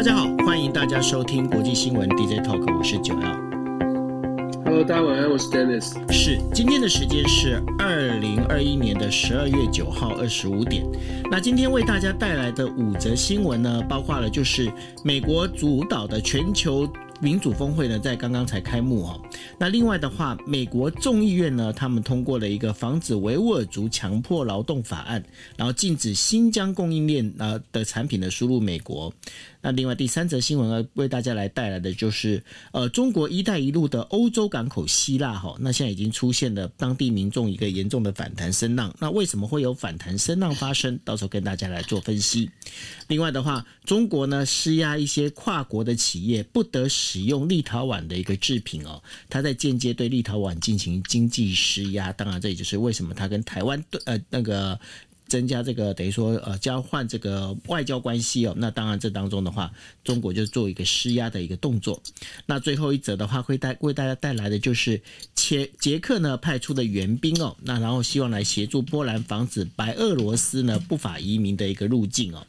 大家好，欢迎大家收听国际新闻 DJ Talk，我是九幺。Hello，大家晚安，我是 Dennis。是，今天的时间是二零二一年的十二月九号二十五点。那今天为大家带来的五则新闻呢，包括了就是美国主导的全球。民主峰会呢，在刚刚才开幕哦。那另外的话，美国众议院呢，他们通过了一个防止维吾尔族强迫劳动法案，然后禁止新疆供应链啊的产品的输入美国。那另外第三则新闻呢，为大家来带来的就是，呃，中国“一带一路”的欧洲港口希腊哈，那现在已经出现了当地民众一个严重的反弹声浪。那为什么会有反弹声浪发生？到时候跟大家来做分析。另外的话，中国呢施压一些跨国的企业不得使用立陶宛的一个制品哦，他在间接对立陶宛进行经济施压。当然，这也就是为什么他跟台湾对呃那个。增加这个等于说呃交换这个外交关系哦，那当然这当中的话，中国就做一个施压的一个动作。那最后一则的话，会带为大家带来的就是捷捷克呢派出的援兵哦，那然后希望来协助波兰防止白俄罗斯呢不法移民的一个入境哦。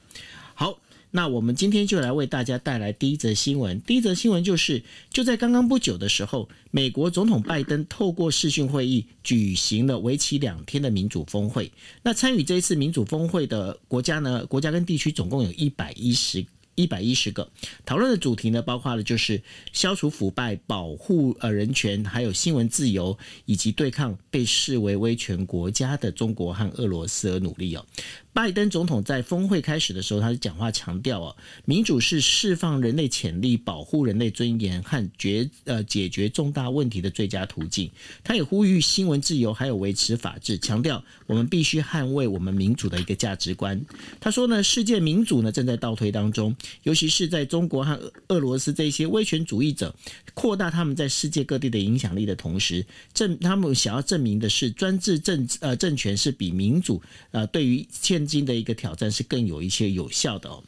好。那我们今天就来为大家带来第一则新闻。第一则新闻就是，就在刚刚不久的时候，美国总统拜登透过视讯会议举行了为期两天的民主峰会。那参与这一次民主峰会的国家呢，国家跟地区总共有一百一十一百一十个。讨论的主题呢，包括了就是消除腐败、保护呃人权，还有新闻自由，以及对抗被视为威权国家的中国和俄罗斯而努力哦。拜登总统在峰会开始的时候，他是讲话强调哦，民主是释放人类潜力、保护人类尊严和决呃解决重大问题的最佳途径。他也呼吁新闻自由，还有维持法治，强调我们必须捍卫我们民主的一个价值观。他说呢，世界民主呢正在倒退当中，尤其是在中国和俄罗斯这些威权主义者扩大他们在世界各地的影响力的同时，证他们想要证明的是专制政呃政权是比民主呃对于现现今的一个挑战是更有一些有效的哦。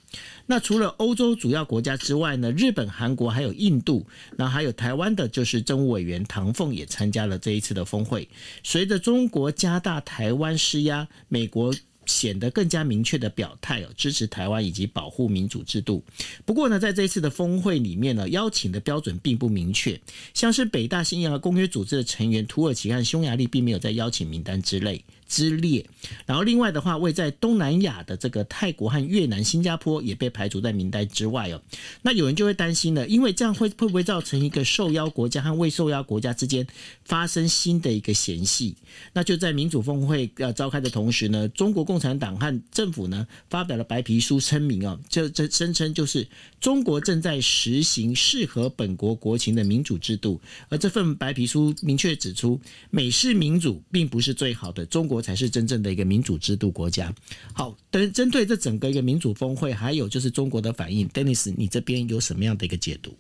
那除了欧洲主要国家之外呢，日本、韩国还有印度，那还有台湾的，就是政务委员唐凤也参加了这一次的峰会。随着中国加大台湾施压，美国。显得更加明确的表态哦，支持台湾以及保护民主制度。不过呢，在这次的峰会里面呢，邀请的标准并不明确，像是北大西洋公约组织的成员土耳其和匈牙利并没有在邀请名单之内之列。然后另外的话，位在东南亚的这个泰国和越南、新加坡也被排除在名单之外哦。那有人就会担心了，因为这样会会不会造成一个受邀国家和未受邀国家之间发生新的一个嫌隙？那就在民主峰会要召开的同时呢，中国共产党和政府呢发表了白皮书声明啊，这这声称就是中国正在实行适合本国国情的民主制度，而这份白皮书明确指出，美式民主并不是最好的，中国才是真正的一个民主制度国家。好，等针对这整个一个民主峰会，还有就是中国的反应，Dennis，你这边有什么样的一个解读？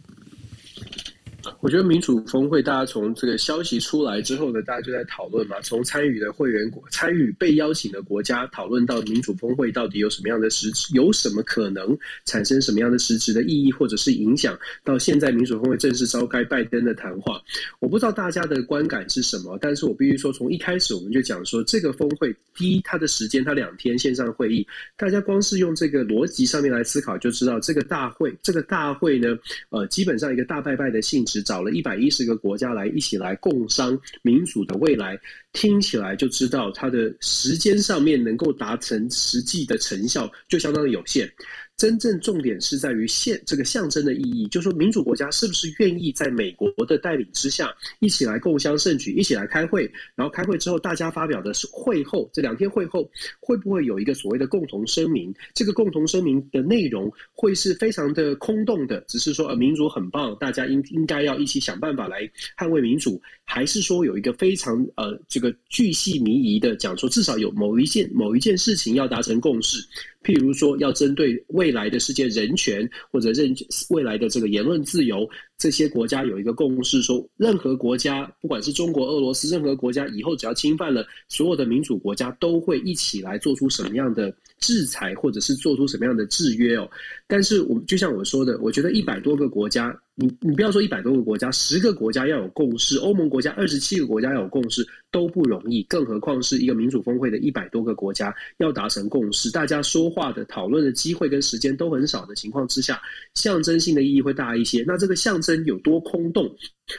我觉得民主峰会，大家从这个消息出来之后呢，大家就在讨论嘛。从参与的会员国、参与被邀请的国家讨论到民主峰会到底有什么样的实质，有什么可能产生什么样的实质的意义或者是影响。到现在民主峰会正式召开，拜登的谈话，我不知道大家的观感是什么，但是我必须说，从一开始我们就讲说，这个峰会第一，它的时间它两天线上会议，大家光是用这个逻辑上面来思考，就知道这个大会，这个大会呢，呃，基本上一个大拜拜的性质。只找了一百一十个国家来一起来共商民主的未来，听起来就知道它的时间上面能够达成实际的成效就相当的有限。真正重点是在于现这个象征的意义，就是说民主国家是不是愿意在美国的带领之下一起来共襄盛举，一起来开会，然后开会之后大家发表的是会后这两天会后会不会有一个所谓的共同声明？这个共同声明的内容会是非常的空洞的，只是说呃民主很棒，大家应应该要一起想办法来捍卫民主，还是说有一个非常呃这个巨细靡遗的讲说，至少有某一件某一件事情要达成共识？譬如说，要针对未来的世界人权或者认未来的这个言论自由，这些国家有一个共识说，任何国家，不管是中国、俄罗斯，任何国家以后只要侵犯了所有的民主国家，都会一起来做出什么样的制裁，或者是做出什么样的制约哦。但是我就像我说的，我觉得一百多个国家。你你不要说一百多个国家，十个国家要有共识，欧盟国家二十七个国家要有共识都不容易，更何况是一个民主峰会的一百多个国家要达成共识，大家说话的讨论的机会跟时间都很少的情况之下，象征性的意义会大一些。那这个象有多空洞，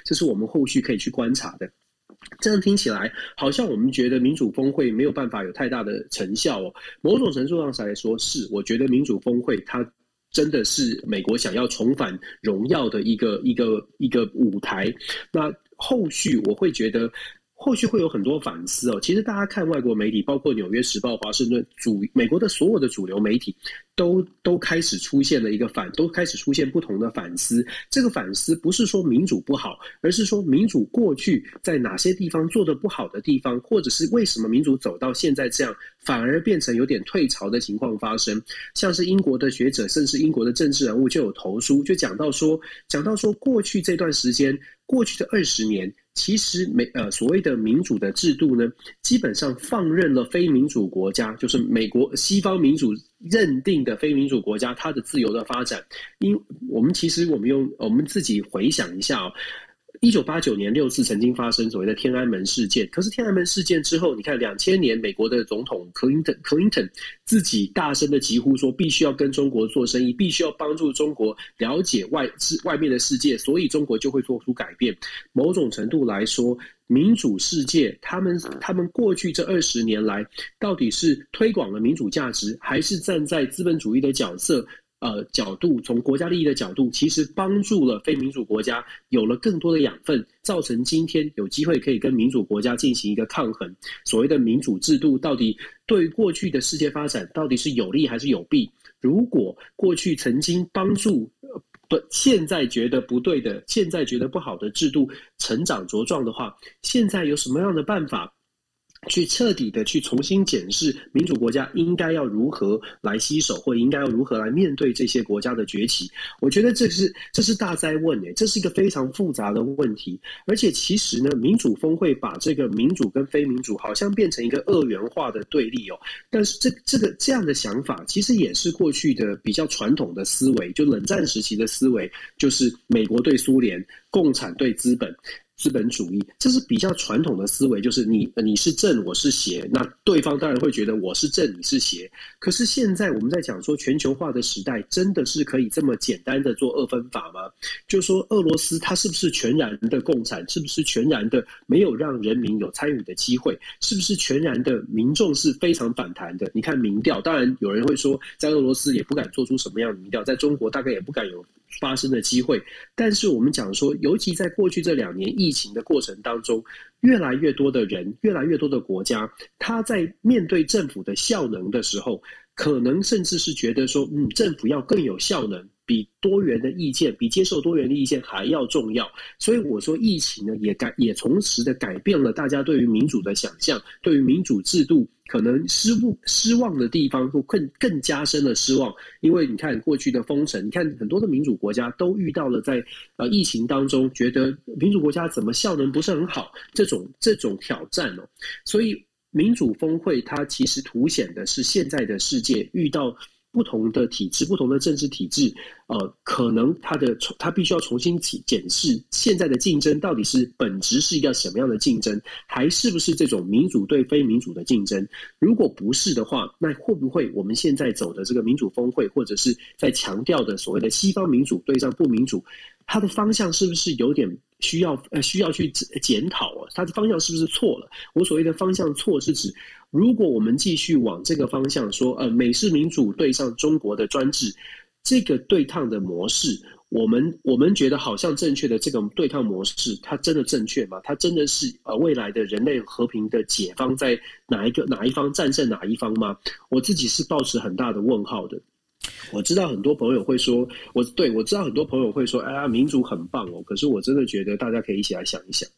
这是我们后续可以去观察的。这样听起来好像我们觉得民主峰会没有办法有太大的成效哦。某种程度上来说，是我觉得民主峰会它。真的是美国想要重返荣耀的一个一个一个舞台。那后续我会觉得。后续会有很多反思哦。其实大家看外国媒体，包括《纽约时报》、华盛顿主美国的所有的主流媒体，都都开始出现了一个反，都开始出现不同的反思。这个反思不是说民主不好，而是说民主过去在哪些地方做得不好的地方，或者是为什么民主走到现在这样，反而变成有点退潮的情况发生。像是英国的学者，甚至英国的政治人物就有投书，就讲到说，讲到说过去这段时间，过去的二十年。其实美呃所谓的民主的制度呢，基本上放任了非民主国家，就是美国西方民主认定的非民主国家，它的自由的发展。因我们其实我们用我们自己回想一下哦。一九八九年六次曾经发生所谓的天安门事件，可是天安门事件之后，你看两千年美国的总统克林顿，克林顿自己大声的疾呼说，必须要跟中国做生意，必须要帮助中国了解外外面的世界，所以中国就会做出改变。某种程度来说，民主世界他们他们过去这二十年来，到底是推广了民主价值，还是站在资本主义的角色？呃，角度从国家利益的角度，其实帮助了非民主国家有了更多的养分，造成今天有机会可以跟民主国家进行一个抗衡。所谓的民主制度，到底对过去的世界发展到底是有利还是有弊？如果过去曾经帮助，不，现在觉得不对的，现在觉得不好的制度成长茁壮的话，现在有什么样的办法？去彻底的去重新检视民主国家应该要如何来洗手，或者应该要如何来面对这些国家的崛起。我觉得这是这是大哉问诶，这是一个非常复杂的问题。而且其实呢，民主峰会把这个民主跟非民主好像变成一个二元化的对立哦。但是这这个这样的想法，其实也是过去的比较传统的思维，就冷战时期的思维，就是美国对苏联，共产对资本。资本主义，这是比较传统的思维，就是你你是正，我是邪，那对方当然会觉得我是正，你是邪。可是现在我们在讲说全球化的时代，真的是可以这么简单的做二分法吗？就说俄罗斯它是不是全然的共产？是不是全然的没有让人民有参与的机会？是不是全然的民众是非常反弹的？你看民调，当然有人会说，在俄罗斯也不敢做出什么样的民调，在中国大概也不敢有。发生的机会，但是我们讲说，尤其在过去这两年疫情的过程当中，越来越多的人，越来越多的国家，他在面对政府的效能的时候，可能甚至是觉得说，嗯，政府要更有效能。比多元的意见，比接受多元的意见还要重要。所以我说，疫情呢，也改也同时的改变了大家对于民主的想象，对于民主制度可能失不失望的地方，会更更加深了失望。因为你看过去的封城，你看很多的民主国家都遇到了在呃疫情当中，觉得民主国家怎么效能不是很好，这种这种挑战哦。所以民主峰会它其实凸显的是现在的世界遇到。不同的体制，不同的政治体制，呃，可能它的它必须要重新检检视现在的竞争到底是本质是一个什么样的竞争，还是不是这种民主对非民主的竞争？如果不是的话，那会不会我们现在走的这个民主峰会，或者是在强调的所谓的西方民主对上不民主，它的方向是不是有点需要呃需要去检讨啊？它的方向是不是错了？我所谓的方向错是指。如果我们继续往这个方向说，呃，美式民主对上中国的专制，这个对抗的模式，我们我们觉得好像正确的这个对抗模式，它真的正确吗？它真的是呃未来的人类和平的解方在哪一个哪一方战胜哪一方吗？我自己是抱持很大的问号的。我知道很多朋友会说，我对我知道很多朋友会说，哎呀，民主很棒哦。可是我真的觉得大家可以一起来想一想。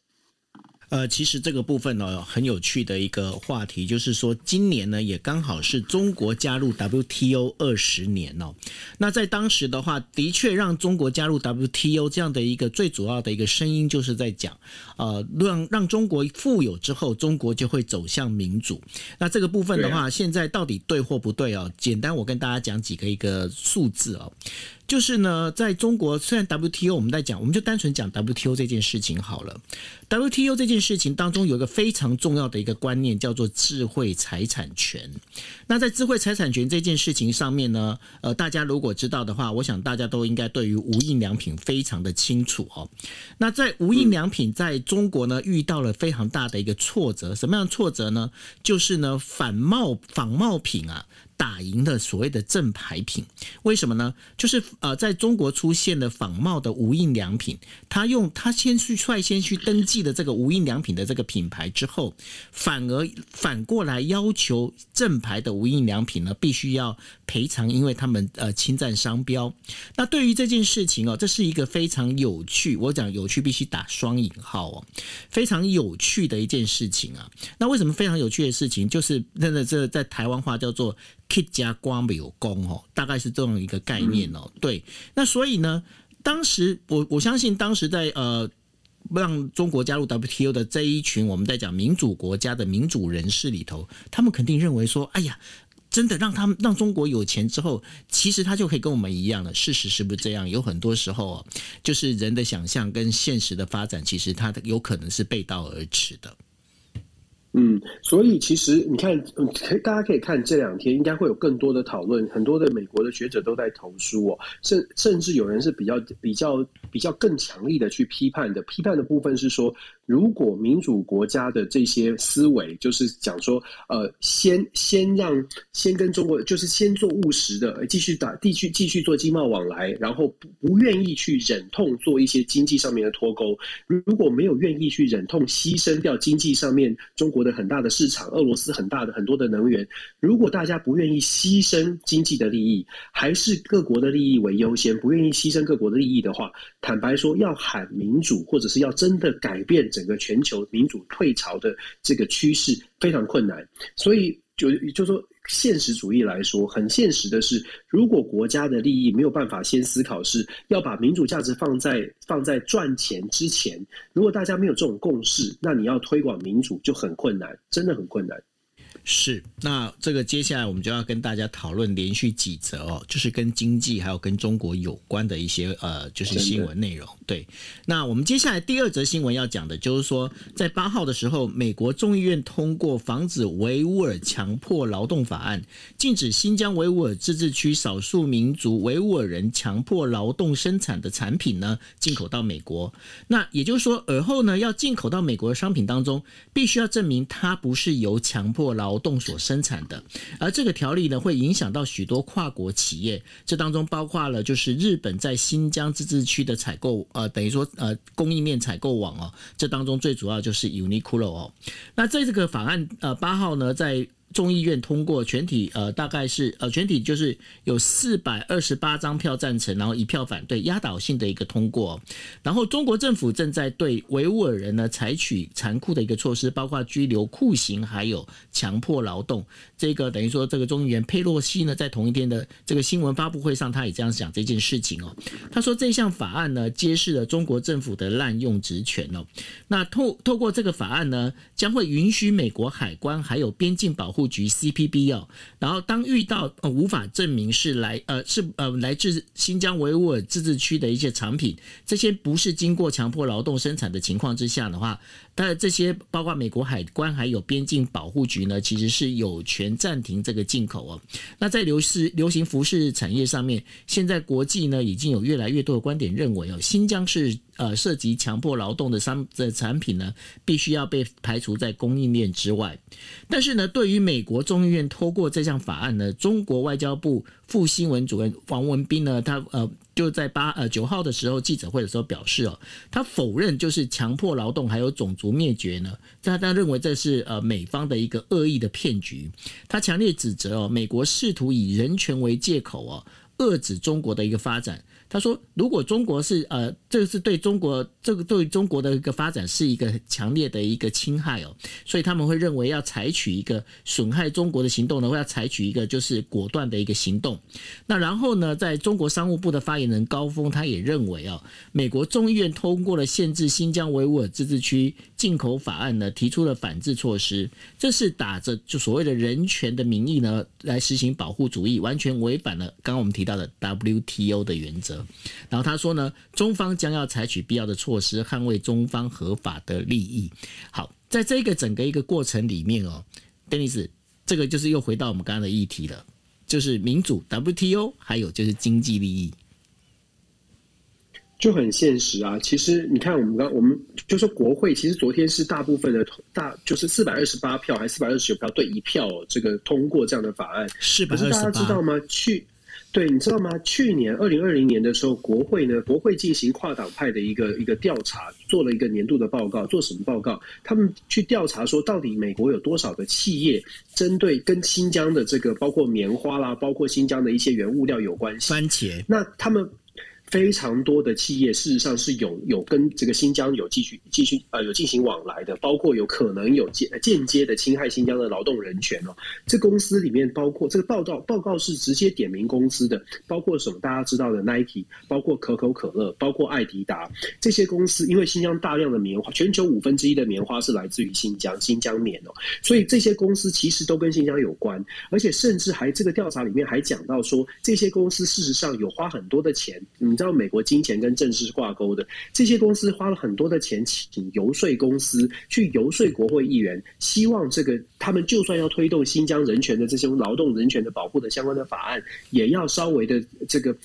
呃，其实这个部分呢，很有趣的一个话题，就是说今年呢也刚好是中国加入 WTO 二十年哦。那在当时的话，的确让中国加入 WTO 这样的一个最主要的一个声音，就是在讲，呃，让让中国富有之后，中国就会走向民主。那这个部分的话，现在到底对或不对哦？简单我跟大家讲几个一个数字哦。就是呢，在中国，虽然 WTO 我们在讲，我们就单纯讲 WTO 这件事情好了。WTO 这件事情当中有一个非常重要的一个观念，叫做智慧财产权。那在智慧财产权这件事情上面呢，呃，大家如果知道的话，我想大家都应该对于无印良品非常的清楚哦。那在无印良品在中国呢，遇到了非常大的一个挫折，什么样的挫折呢？就是呢，反冒仿冒品啊。打赢了所谓的正牌品，为什么呢？就是呃，在中国出现了仿冒的无印良品，他用他先去率先去登记的这个无印良品的这个品牌之后，反而反过来要求正牌的无印良品呢，必须要赔偿，因为他们呃侵占商标。那对于这件事情哦，这是一个非常有趣，我讲有趣必须打双引号哦，非常有趣的一件事情啊。那为什么非常有趣的事情？就是真的这在台湾话叫做。K 加光没有功哦，大概是这样一个概念哦。对，那所以呢，当时我我相信当时在呃让中国加入 WTO 的这一群我们在讲民主国家的民主人士里头，他们肯定认为说，哎呀，真的让他们让中国有钱之后，其实他就可以跟我们一样了。事实是不是这样？有很多时候，就是人的想象跟现实的发展，其实它有可能是背道而驰的。嗯，所以其实你看，嗯，大家可以看这两天应该会有更多的讨论，很多的美国的学者都在投书哦，甚甚至有人是比较比较比较更强力的去批判的，批判的部分是说。如果民主国家的这些思维，就是讲说，呃，先先让先跟中国，就是先做务实的，继续打，继续继续做经贸往来，然后不不愿意去忍痛做一些经济上面的脱钩。如果没有愿意去忍痛牺牲掉经济上面中国的很大的市场，俄罗斯很大的很多的能源，如果大家不愿意牺牲经济的利益，还是各国的利益为优先，不愿意牺牲各国的利益的话，坦白说，要喊民主，或者是要真的改变。整个全球民主退潮的这个趋势非常困难，所以就就说现实主义来说，很现实的是，如果国家的利益没有办法先思考是要把民主价值放在放在赚钱之前，如果大家没有这种共识，那你要推广民主就很困难，真的很困难。是，那这个接下来我们就要跟大家讨论连续几则哦，就是跟经济还有跟中国有关的一些呃，就是新闻内容。对，那我们接下来第二则新闻要讲的就是说，在八号的时候，美国众议院通过防止维吾尔强迫劳动法案，禁止新疆维吾尔自治区少数民族维吾尔人强迫劳动生产的产品呢进口到美国。那也就是说，而后呢要进口到美国的商品当中，必须要证明它不是由强迫劳劳动所生产的，而这个条例呢，会影响到许多跨国企业，这当中包括了就是日本在新疆自治区的采购，呃，等于说呃供应链采购网哦，这当中最主要就是 Uniqlo 哦，那在这个法案呃八号呢，在。众议院通过全体，呃，大概是呃全体就是有四百二十八张票赞成，然后一票反对，压倒性的一个通过。然后中国政府正在对维吾尔人呢采取残酷的一个措施，包括拘留、酷刑，还有强迫劳动。这个等于说，这个众议员佩洛西呢，在同一天的这个新闻发布会上，他也这样讲这件事情哦。他说这项法案呢，揭示了中国政府的滥用职权哦。那透透过这个法案呢，将会允许美国海关还有边境保护。局 CPB 哦，然后当遇到呃无法证明是来呃是呃来自新疆维吾尔自治区的一些产品，这些不是经过强迫劳动生产的情况之下的话，但这些包括美国海关还有边境保护局呢，其实是有权暂停这个进口哦。那在流失流行服饰产业上面，现在国际呢已经有越来越多的观点认为哦，新疆是。呃，涉及强迫劳动的商的产品呢，必须要被排除在供应链之外。但是呢，对于美国众议院通过这项法案呢，中国外交部副新闻主任王文斌呢，他呃就在八呃九号的时候记者会的时候表示哦，他否认就是强迫劳动还有种族灭绝呢，他他认为这是呃美方的一个恶意的骗局。他强烈指责哦，美国试图以人权为借口哦。遏制中国的一个发展。他说：“如果中国是呃，这个是对中国这个对中国的一个发展是一个强烈的一个侵害哦，所以他们会认为要采取一个损害中国的行动呢，会要采取一个就是果断的一个行动。那然后呢，在中国商务部的发言人高峰他也认为哦，美国众议院通过了限制新疆维吾尔自治区进口法案呢，提出了反制措施，这是打着就所谓的人权的名义呢来实行保护主义，完全违反了刚刚我们提到的 WTO 的原则。”然后他说呢，中方将要采取必要的措施，捍卫中方合法的利益。好，在这个整个一个过程里面哦，Dennis，这个就是又回到我们刚刚的议题了，就是民主、WTO，还有就是经济利益，就很现实啊。其实你看，我们刚我们就说国会，其实昨天是大部分的大，就是四百二十八票还是四百二十九票对一票，这个通过这样的法案。是，可是大家知道吗？去。对，你知道吗？去年二零二零年的时候，国会呢，国会进行跨党派的一个一个调查，做了一个年度的报告。做什么报告？他们去调查说，到底美国有多少的企业针对跟新疆的这个，包括棉花啦，包括新疆的一些原物料有关系。番茄。那他们。非常多的企业事实上是有有跟这个新疆有继续继续呃有进行往来的，包括有可能有间间接的侵害新疆的劳动人权哦。这公司里面包括这个报道报告是直接点名公司的，包括什么大家知道的 Nike，包括可口可乐，包括爱迪达这些公司，因为新疆大量的棉花，全球五分之一的棉花是来自于新疆新疆棉哦，所以这些公司其实都跟新疆有关，而且甚至还这个调查里面还讲到说，这些公司事实上有花很多的钱嗯。你知道美国金钱跟政治是挂钩的，这些公司花了很多的钱请游说公司去游说国会议员，希望这个他们就算要推动新疆人权的这些劳动人权的保护的相关的法案，也要稍微的这个。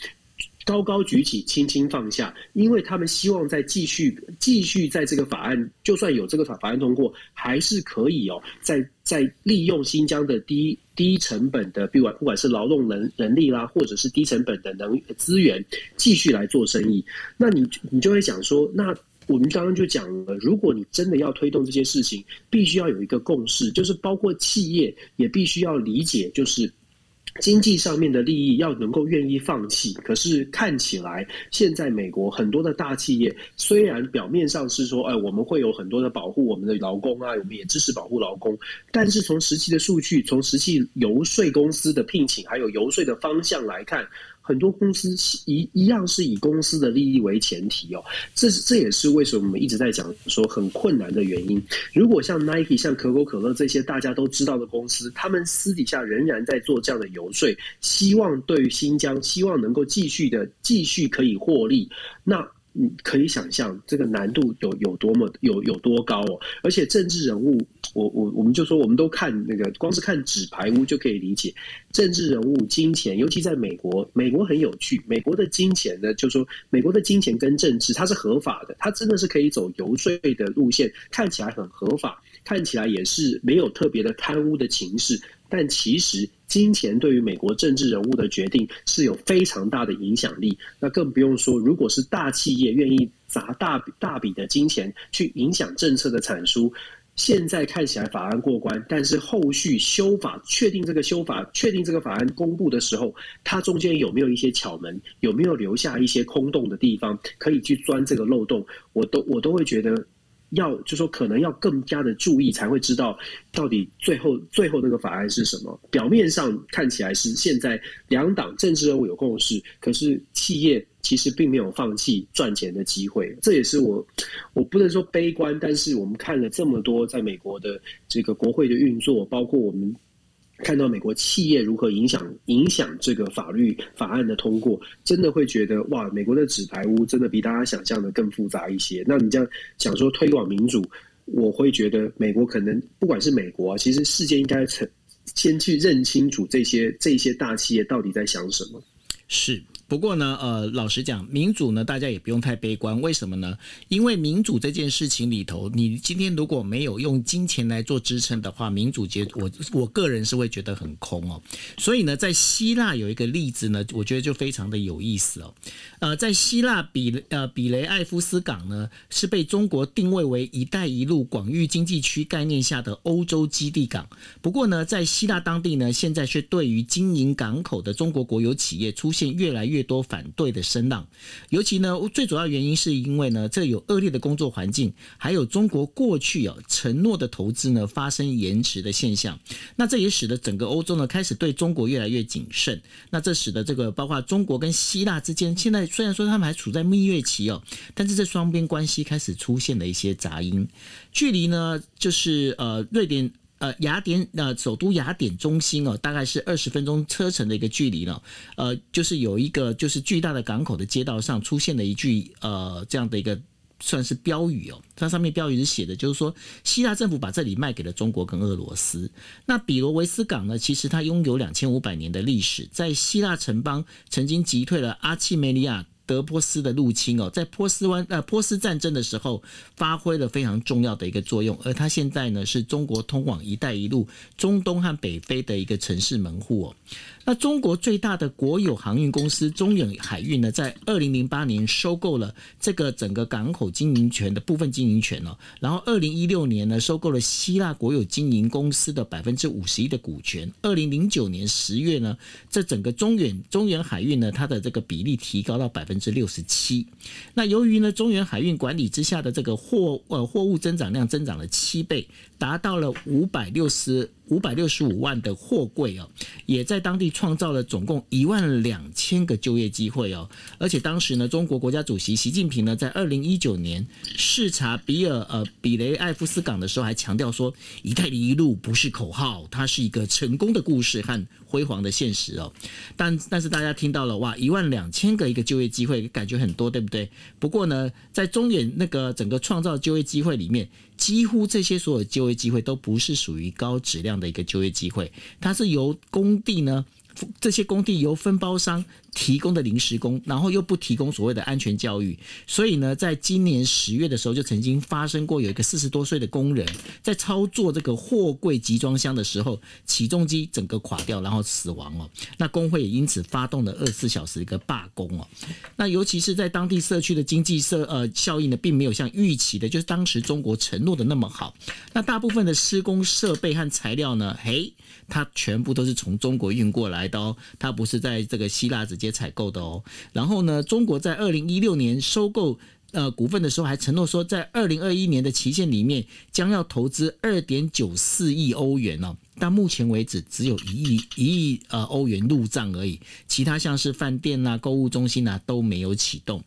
高高举起，轻轻放下，因为他们希望再继续继续在这个法案，就算有这个法法案通过，还是可以哦，在在利用新疆的低低成本的，不管不管是劳动人人力啦，或者是低成本的能资源，继续来做生意。那你你就会讲说，那我们刚刚就讲了，如果你真的要推动这些事情，必须要有一个共识，就是包括企业也必须要理解，就是。经济上面的利益要能够愿意放弃，可是看起来现在美国很多的大企业虽然表面上是说，哎，我们会有很多的保护我们的劳工啊，我们也支持保护劳工，但是从实际的数据，从实际游说公司的聘请，还有游说的方向来看。很多公司一一样是以公司的利益为前提哦，这这也是为什么我们一直在讲说很困难的原因。如果像 Nike、像可口可乐这些大家都知道的公司，他们私底下仍然在做这样的游说，希望对于新疆，希望能够继续的继续可以获利，那。你可以想象这个难度有有多么有有多高哦，而且政治人物，我我我们就说，我们都看那个，光是看纸牌屋就可以理解，政治人物金钱，尤其在美国，美国很有趣，美国的金钱呢，就说美国的金钱跟政治它是合法的，它真的是可以走游说的路线，看起来很合法，看起来也是没有特别的贪污的情势。但其实，金钱对于美国政治人物的决定是有非常大的影响力。那更不用说，如果是大企业愿意砸大大笔的金钱去影响政策的产出，现在看起来法案过关，但是后续修法确定这个修法确定这个法案公布的时候，它中间有没有一些巧门，有没有留下一些空洞的地方可以去钻这个漏洞，我都我都会觉得。要就说可能要更加的注意，才会知道到底最后最后那个法案是什么。表面上看起来是现在两党政治人物有共识，可是企业其实并没有放弃赚钱的机会。这也是我我不能说悲观，但是我们看了这么多在美国的这个国会的运作，包括我们。看到美国企业如何影响影响这个法律法案的通过，真的会觉得哇，美国的纸牌屋真的比大家想象的更复杂一些。那你这样想说推广民主，我会觉得美国可能不管是美国啊，其实世界应该先去认清楚这些这些大企业到底在想什么。是。不过呢，呃，老实讲，民主呢，大家也不用太悲观。为什么呢？因为民主这件事情里头，你今天如果没有用金钱来做支撑的话，民主结我我个人是会觉得很空哦。所以呢，在希腊有一个例子呢，我觉得就非常的有意思哦。呃，在希腊比呃比雷埃夫斯港呢，是被中国定位为“一带一路”广域经济区概念下的欧洲基地港。不过呢，在希腊当地呢，现在却对于经营港口的中国国有企业出。现越来越多反对的声浪。尤其呢，最主要原因是因为呢，这有恶劣的工作环境，还有中国过去有承诺的投资呢发生延迟的现象。那这也使得整个欧洲呢开始对中国越来越谨慎。那这使得这个包括中国跟希腊之间，现在虽然说他们还处在蜜月期哦，但是这双边关系开始出现了一些杂音。距离呢，就是呃，瑞典。呃，雅典呃，首都雅典中心哦，大概是二十分钟车程的一个距离呢。呃，就是有一个就是巨大的港口的街道上出现了一句呃这样的一个算是标语哦，它上面标语是写的，就是说希腊政府把这里卖给了中国跟俄罗斯。那比罗维斯港呢，其实它拥有两千五百年的历史，在希腊城邦曾经击退了阿契美尼亚。德波斯的入侵哦，在波斯湾呃波斯战争的时候发挥了非常重要的一个作用，而它现在呢是中国通往“一带一路”中东和北非的一个城市门户哦。那中国最大的国有航运公司中远海运呢，在二零零八年收购了这个整个港口经营权的部分经营权哦，然后二零一六年呢收购了希腊国有经营公司的百分之五十一的股权，二零零九年十月呢，这整个中远中远海运呢，它的这个比例提高到百分之六十七。那由于呢，中远海运管理之下的这个货呃货物增长量增长了七倍，达到了五百六十。五百六十五万的货柜哦，也在当地创造了总共一万两千个就业机会哦。而且当时呢，中国国家主席习近平呢，在二零一九年视察比尔呃比雷埃夫斯港的时候，还强调说“一带一路”不是口号，它是一个成功的故事和辉煌的现实哦。但但是大家听到了哇，一万两千个一个就业机会，感觉很多，对不对？不过呢，在中远那个整个创造就业机会里面。几乎这些所有就业机会都不是属于高质量的一个就业机会，它是由工地呢。这些工地由分包商提供的临时工，然后又不提供所谓的安全教育，所以呢，在今年十月的时候，就曾经发生过有一个四十多岁的工人在操作这个货柜集装箱的时候，起重机整个垮掉，然后死亡哦。那工会也因此发动了二十四小时一个罢工哦。那尤其是在当地社区的经济社呃效益呢，并没有像预期的，就是当时中国承诺的那么好。那大部分的施工设备和材料呢，嘿。它全部都是从中国运过来的哦，它不是在这个希腊直接采购的哦。然后呢，中国在二零一六年收购呃股份的时候，还承诺说，在二零二一年的期限里面，将要投资二点九四亿欧元哦。但目前为止，只有一亿一亿呃欧元入账而已，其他像是饭店呐、购物中心呐都没有启动。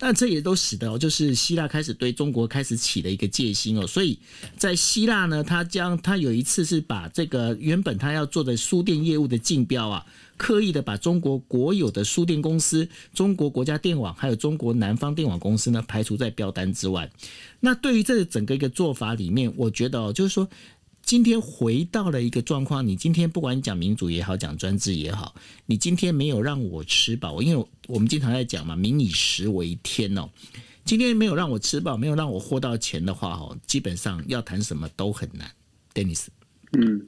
那这也都使得哦，就是希腊开始对中国开始起了一个戒心哦。所以在希腊呢，他将他有一次是把这个原本他要做的书店业务的竞标啊，刻意的把中国国有的书店公司中国国家电网还有中国南方电网公司呢排除在标单之外。那对于这整个一个做法里面，我觉得哦，就是说。今天回到了一个状况，你今天不管讲民主也好，讲专制也好，你今天没有让我吃饱，因为我们经常在讲嘛，民以食为天哦。今天没有让我吃饱，没有让我获到钱的话，哦，基本上要谈什么都很难。Dennis，嗯。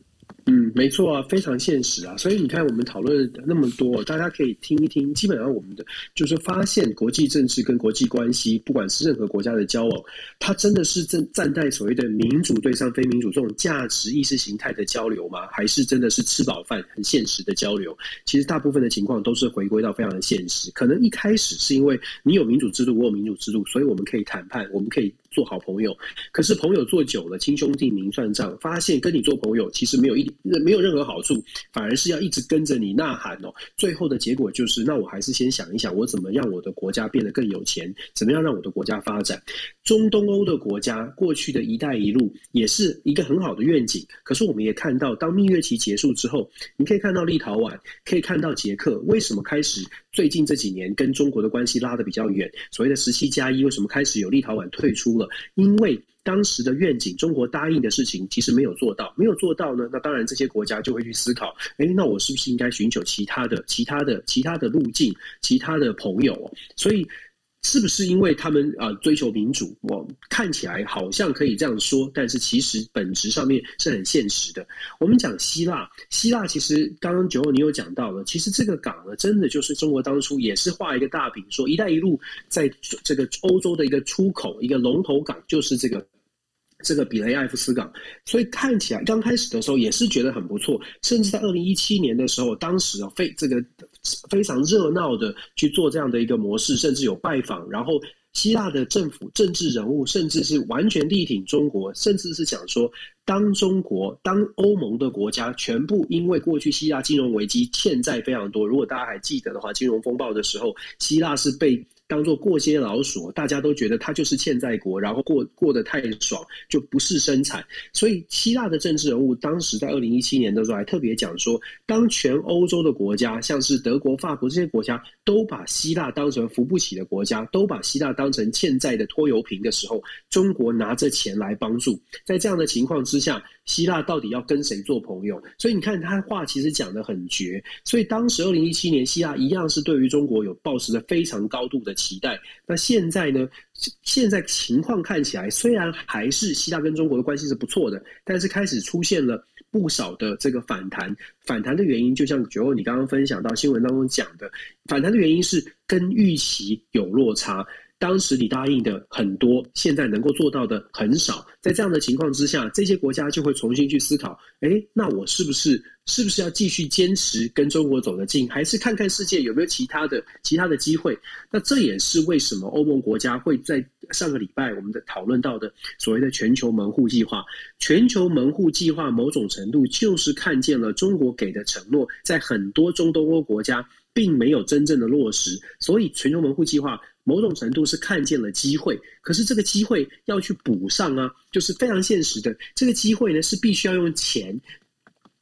嗯，没错啊，非常现实啊，所以你看，我们讨论那么多，大家可以听一听。基本上，我们的就是发现国际政治跟国际关系，不管是任何国家的交往，它真的是正站在所谓的民主对上非民主这种价值意识形态的交流吗？还是真的是吃饱饭很现实的交流？其实大部分的情况都是回归到非常的现实。可能一开始是因为你有民主制度，我有民主制度，所以我们可以谈判，我们可以。做好朋友，可是朋友做久了，亲兄弟明算账，发现跟你做朋友其实没有一没有任何好处，反而是要一直跟着你呐喊哦。最后的结果就是，那我还是先想一想，我怎么让我的国家变得更有钱，怎么样让我的国家发展。中东欧的国家过去的一带一路也是一个很好的愿景，可是我们也看到，当蜜月期结束之后，你可以看到立陶宛，可以看到捷克，为什么开始最近这几年跟中国的关系拉得比较远？所谓的十七加一，为什么开始有立陶宛退出了？因为当时的愿景，中国答应的事情其实没有做到，没有做到呢，那当然这些国家就会去思考，哎，那我是不是应该寻求其他的、其他的、其他的路径、其他的朋友？所以。是不是因为他们啊追求民主？我看起来好像可以这样说，但是其实本质上面是很现实的。我们讲希腊，希腊其实刚刚九欧你有讲到了，其实这个港呢，真的就是中国当初也是画一个大饼，说“一带一路”在这个欧洲的一个出口，一个龙头港就是这个。这个比雷埃夫斯港，所以看起来刚开始的时候也是觉得很不错，甚至在二零一七年的时候，当时啊非这个非常热闹的去做这样的一个模式，甚至有拜访，然后。希腊的政府、政治人物，甚至是完全力挺中国，甚至是讲说，当中国、当欧盟的国家全部因为过去希腊金融危机欠债非常多，如果大家还记得的话，金融风暴的时候，希腊是被。当做过街老鼠，大家都觉得他就是欠债国，然后过过得太爽，就不是生产。所以希腊的政治人物当时在二零一七年的时候还特别讲说，当全欧洲的国家，像是德国、法国这些国家，都把希腊当成扶不起的国家，都把希腊当成欠债的拖油瓶的时候，中国拿着钱来帮助。在这样的情况之下。希腊到底要跟谁做朋友？所以你看，他话其实讲的很绝。所以当时二零一七年，希腊一样是对于中国有抱持着非常高度的期待。那现在呢？现在情况看起来，虽然还是希腊跟中国的关系是不错的，但是开始出现了不少的这个反弹。反弹的原因，就像九欧你刚刚分享到新闻当中讲的，反弹的原因是跟预期有落差。当时你答应的很多，现在能够做到的很少。在这样的情况之下，这些国家就会重新去思考：哎，那我是不是是不是要继续坚持跟中国走得近，还是看看世界有没有其他的其他的机会？那这也是为什么欧盟国家会在上个礼拜我们的讨论到的所谓的全球门户计划。全球门户计划某种程度就是看见了中国给的承诺，在很多中东欧国家并没有真正的落实，所以全球门户计划。某种程度是看见了机会，可是这个机会要去补上啊，就是非常现实的。这个机会呢，是必须要用钱，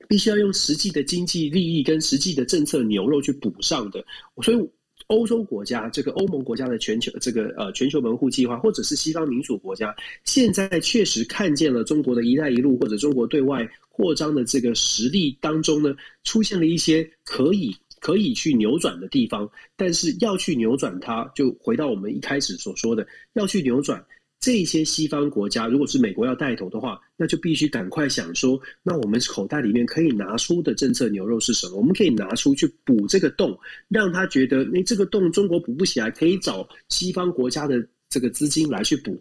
必须要用实际的经济利益跟实际的政策牛肉去补上的。所以，欧洲国家这个欧盟国家的全球这个呃全球门户计划，或者是西方民主国家，现在确实看见了中国的一带一路或者中国对外扩张的这个实力当中呢，出现了一些可以。可以去扭转的地方，但是要去扭转它，就回到我们一开始所说的，要去扭转这些西方国家。如果是美国要带头的话，那就必须赶快想说，那我们口袋里面可以拿出的政策牛肉是什么？我们可以拿出去补这个洞，让他觉得，那这个洞中国补不起来，可以找西方国家的这个资金来去补。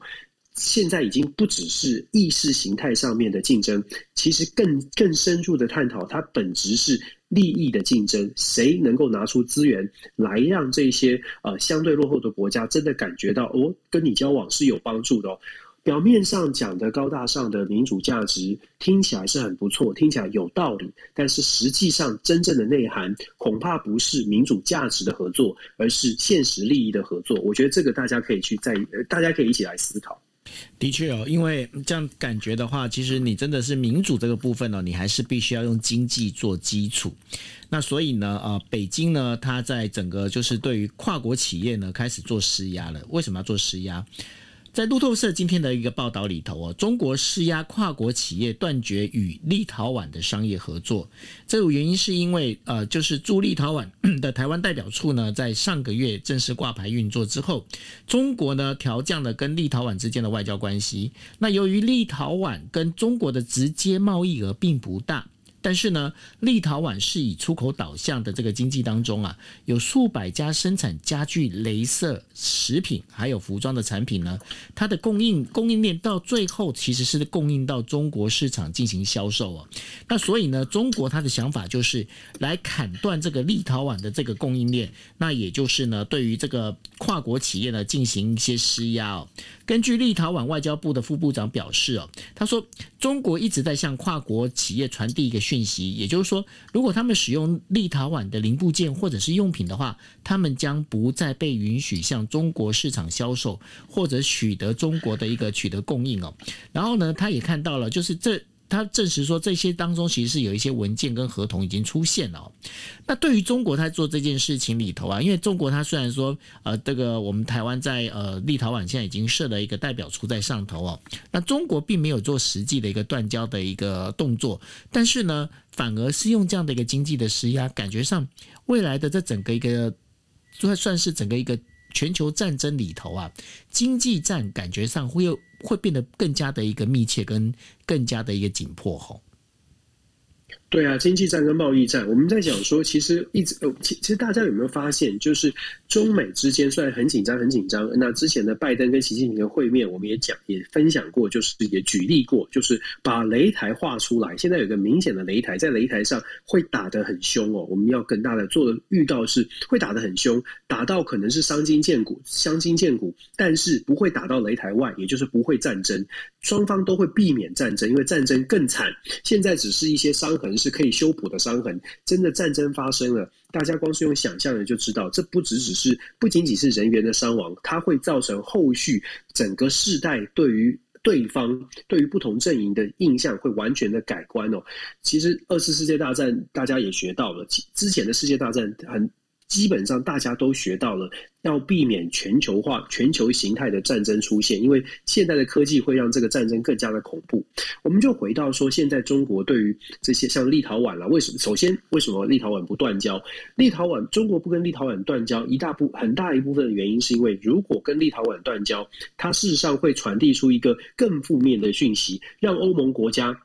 现在已经不只是意识形态上面的竞争，其实更更深入的探讨，它本质是。利益的竞争，谁能够拿出资源来让这些呃相对落后的国家真的感觉到哦，跟你交往是有帮助的哦。表面上讲的高大上的民主价值听起来是很不错，听起来有道理，但是实际上真正的内涵恐怕不是民主价值的合作，而是现实利益的合作。我觉得这个大家可以去再，大家可以一起来思考。的确哦，因为这样感觉的话，其实你真的是民主这个部分呢，你还是必须要用经济做基础。那所以呢，呃，北京呢，它在整个就是对于跨国企业呢开始做施压了。为什么要做施压？在路透社今天的一个报道里头哦，中国施压跨国企业断绝与立陶宛的商业合作。这个原因是因为呃，就是驻立陶宛 的台湾代表处呢，在上个月正式挂牌运作之后，中国呢调降了跟立陶宛之间的外交关系。那由于立陶宛跟中国的直接贸易额并不大。但是呢，立陶宛是以出口导向的这个经济当中啊，有数百家生产家具、镭射、食品还有服装的产品呢，它的供应供应链到最后其实是供应到中国市场进行销售哦。那所以呢，中国它的想法就是来砍断这个立陶宛的这个供应链，那也就是呢，对于这个跨国企业呢进行一些施压。根据立陶宛外交部的副部长表示哦，他说中国一直在向跨国企业传递一个讯息，也就是说，如果他们使用立陶宛的零部件或者是用品的话，他们将不再被允许向中国市场销售或者取得中国的一个取得供应哦。然后呢，他也看到了，就是这。他证实说，这些当中其实是有一些文件跟合同已经出现了。那对于中国，他做这件事情里头啊，因为中国他虽然说，呃，这个我们台湾在呃立陶宛现在已经设了一个代表处在上头哦，那中国并没有做实际的一个断交的一个动作，但是呢，反而是用这样的一个经济的施压，感觉上未来的这整个一个，算算是整个一个全球战争里头啊，经济战感觉上会有。会变得更加的一个密切，跟更加的一个紧迫吼。对啊，经济战跟贸易战，我们在讲说，其实一直，其其实大家有没有发现，就是中美之间虽然很紧张，很紧张。那之前的拜登跟习近平的会面，我们也讲，也分享过，就是也举例过，就是把擂台画出来。现在有个明显的擂台，在擂台上会打得很凶哦。我们要跟大家做的预告是，会打得很凶，打到可能是伤筋见骨，伤筋见骨，但是不会打到擂台外，也就是不会战争。双方都会避免战争，因为战争更惨。现在只是一些伤痕。是可以修补的伤痕。真的战争发生了，大家光是用想象的就知道，这不只只是不仅仅是人员的伤亡，它会造成后续整个世代对于对方、对于不同阵营的印象会完全的改观哦。其实二次世界大战大家也学到了，之前的世界大战很。基本上大家都学到了，要避免全球化、全球形态的战争出现，因为现代的科技会让这个战争更加的恐怖。我们就回到说，现在中国对于这些像立陶宛了，为什么？首先，为什么立陶宛不断交？立陶宛中国不跟立陶宛断交，一大部很大一部分的原因是因为，如果跟立陶宛断交，它事实上会传递出一个更负面的讯息，让欧盟国家。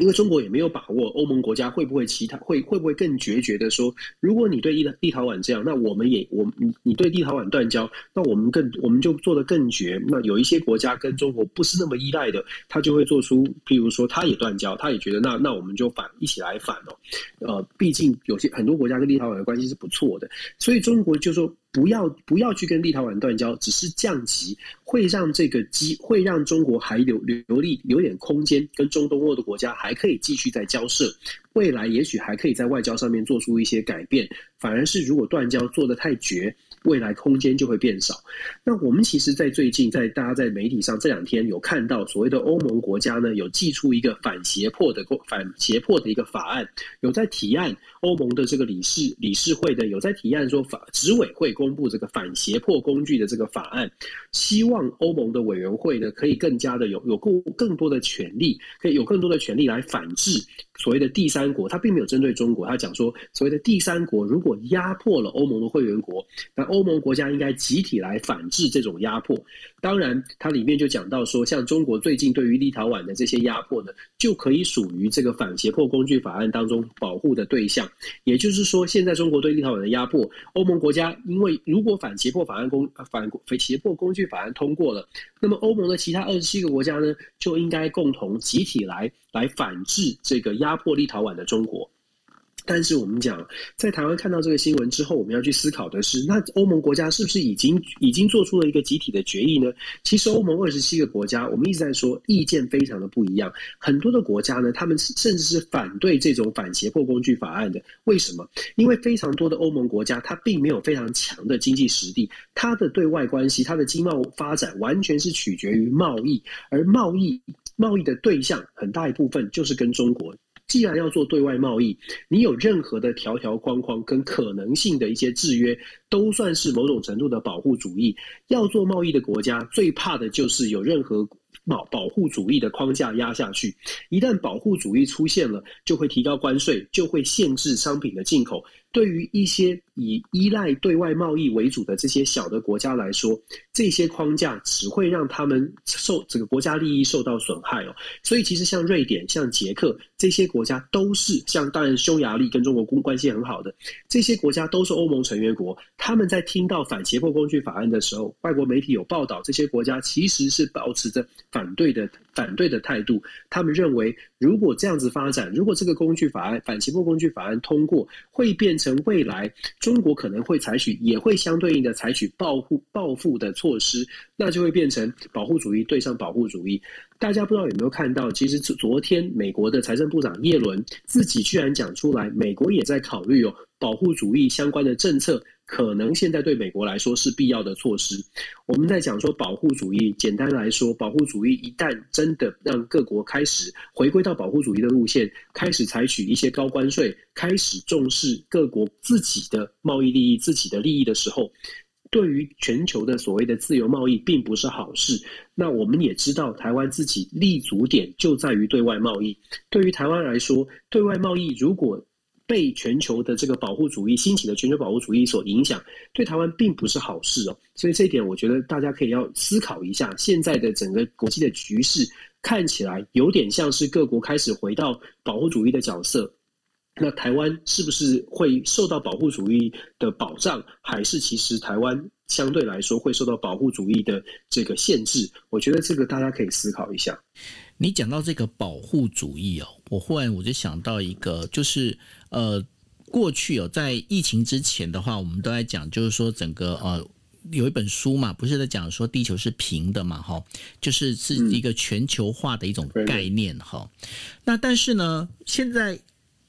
因为中国也没有把握，欧盟国家会不会其他会会不会更决绝的说，如果你对立立陶宛这样，那我们也我你你对立陶宛断交，那我们更我们就做得更绝。那有一些国家跟中国不是那么依赖的，他就会做出，譬如说他也断交，他也觉得那那我们就反一起来反哦。呃，毕竟有些很多国家跟立陶宛的关系是不错的，所以中国就说。不要不要去跟立陶宛断交，只是降级，会让这个机会让中国还留留力留点空间，跟中东欧的国家还可以继续在交涉，未来也许还可以在外交上面做出一些改变。反而是如果断交做的太绝。未来空间就会变少。那我们其实，在最近，在大家在媒体上这两天有看到，所谓的欧盟国家呢，有祭出一个反胁迫的反胁迫的一个法案，有在提案欧盟的这个理事理事会的有在提案说法执委会公布这个反胁迫工具的这个法案，希望欧盟的委员会呢可以更加的有有更更多的权利，可以有更多的权利来反制所谓的第三国。他并没有针对中国，他讲说所谓的第三国如果压迫了欧盟的会员国，那欧盟国家应该集体来反制这种压迫。当然，它里面就讲到说，像中国最近对于立陶宛的这些压迫呢，就可以属于这个反胁迫工具法案当中保护的对象。也就是说，现在中国对立陶宛的压迫，欧盟国家因为如果反胁迫法案公反反胁迫工具法案通过了，那么欧盟的其他二十七个国家呢，就应该共同集体来来反制这个压迫立陶宛的中国。但是我们讲，在台湾看到这个新闻之后，我们要去思考的是，那欧盟国家是不是已经已经做出了一个集体的决议呢？其实欧盟二十七个国家，我们一直在说意见非常的不一样。很多的国家呢，他们甚至是反对这种反胁迫工具法案的。为什么？因为非常多的欧盟国家，它并没有非常强的经济实力，它的对外关系、它的经贸发展完全是取决于贸易，而贸易贸易的对象很大一部分就是跟中国。既然要做对外贸易，你有任何的条条框框跟可能性的一些制约，都算是某种程度的保护主义。要做贸易的国家，最怕的就是有任何保保护主义的框架压下去。一旦保护主义出现了，就会提高关税，就会限制商品的进口。对于一些以依赖对外贸易为主的这些小的国家来说，这些框架只会让他们受这个国家利益受到损害哦。所以，其实像瑞典、像捷克这些国家都是，像当然匈牙利跟中国关系很好的这些国家都是欧盟成员国。他们在听到反胁迫工具法案的时候，外国媒体有报道，这些国家其实是保持着反对的反对的态度。他们认为，如果这样子发展，如果这个工具法案反胁迫工具法案通过，会变成未来中国可能会采取，也会相对应的采取报复报复的措施，那就会变成保护主义对上保护主义。大家不知道有没有看到，其实昨天美国的财政部长耶伦自己居然讲出来，美国也在考虑哦保护主义相关的政策。可能现在对美国来说是必要的措施。我们在讲说保护主义，简单来说，保护主义一旦真的让各国开始回归到保护主义的路线，开始采取一些高关税，开始重视各国自己的贸易利益、自己的利益的时候，对于全球的所谓的自由贸易并不是好事。那我们也知道，台湾自己立足点就在于对外贸易。对于台湾来说，对外贸易如果被全球的这个保护主义兴起的全球保护主义所影响，对台湾并不是好事哦。所以这一点，我觉得大家可以要思考一下。现在的整个国际的局势看起来有点像是各国开始回到保护主义的角色，那台湾是不是会受到保护主义的保障，还是其实台湾相对来说会受到保护主义的这个限制？我觉得这个大家可以思考一下。你讲到这个保护主义哦，我忽然我就想到一个，就是呃，过去哦，在疫情之前的话，我们都在讲，就是说整个呃。有一本书嘛，不是在讲说地球是平的嘛，哈，就是是一个全球化的一种概念，哈、嗯。那但是呢，现在。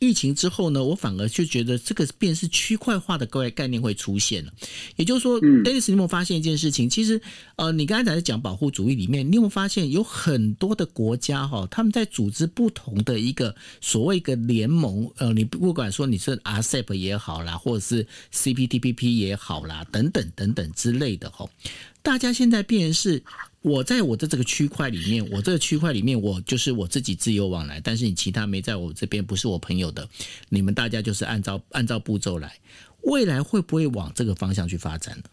疫情之后呢，我反而就觉得这个便是区块化的概概念会出现了。也就是说，Dennis，你有没有发现一件事情？其实，呃，你刚才在讲保护主义里面，你有没有发现有很多的国家哈，他们在组织不同的一个所谓一个联盟，呃，你不管说你是 RCEP 也好啦，或者是 CPTPP 也好啦，等等等等之类的哈，大家现在变成是。我在我的这个区块里面，我这个区块里面，我就是我自己自由往来。但是你其他没在我这边，不是我朋友的，你们大家就是按照按照步骤来。未来会不会往这个方向去发展呢？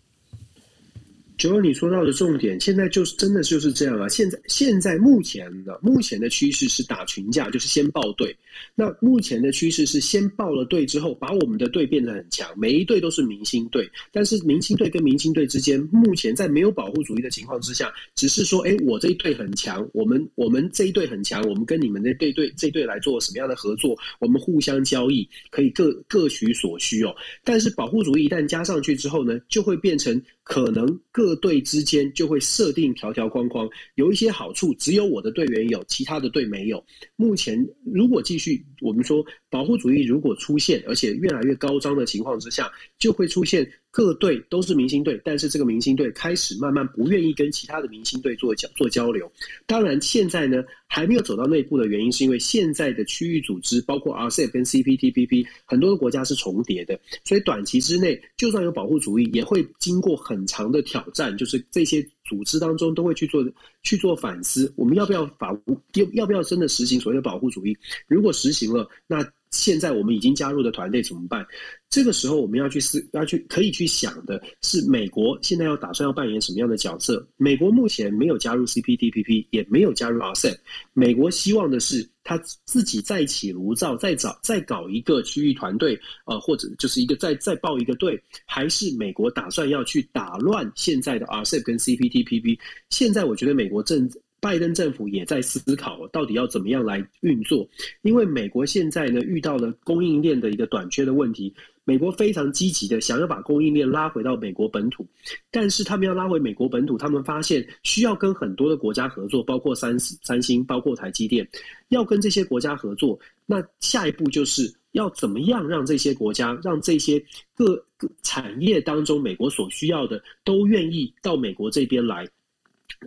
九二，你说到的重点，现在就是真的就是这样啊！现在现在目前的目前的趋势是打群架，就是先报队。那目前的趋势是先报了队之后，把我们的队变得很强，每一队都是明星队。但是明星队跟明星队之间，目前在没有保护主义的情况之下，只是说，哎，我这一队很强，我们我们这一队很强，我们跟你们的这队这队来做什么样的合作？我们互相交易，可以各各取所需哦。但是保护主义一旦加上去之后呢，就会变成。可能各各队之间就会设定条条框框，有一些好处只有我的队员有，其他的队没有。目前如果继续，我们说保护主义如果出现，而且越来越高涨的情况之下，就会出现。各队都是明星队，但是这个明星队开始慢慢不愿意跟其他的明星队做交做交流。当然，现在呢还没有走到内部的原因，是因为现在的区域组织，包括 RCEP 跟 CPTPP，很多的国家是重叠的，所以短期之内，就算有保护主义，也会经过很长的挑战，就是这些组织当中都会去做去做反思，我们要不要法要要不要真的实行所谓的保护主义？如果实行了，那现在我们已经加入的团队怎么办？这个时候我们要去思，要去可以去想的是，美国现在要打算要扮演什么样的角色？美国目前没有加入 CPTPP，也没有加入 RCEP。美国希望的是他自己再起炉灶，再找再搞一个区域团队，呃，或者就是一个再再报一个队，还是美国打算要去打乱现在的 RCEP 跟 CPTPP？现在我觉得美国正。拜登政府也在思考，到底要怎么样来运作，因为美国现在呢遇到了供应链的一个短缺的问题，美国非常积极的想要把供应链拉回到美国本土，但是他们要拉回美国本土，他们发现需要跟很多的国家合作，包括三三星，包括台积电，要跟这些国家合作，那下一步就是要怎么样让这些国家，让这些各个产业当中美国所需要的都愿意到美国这边来。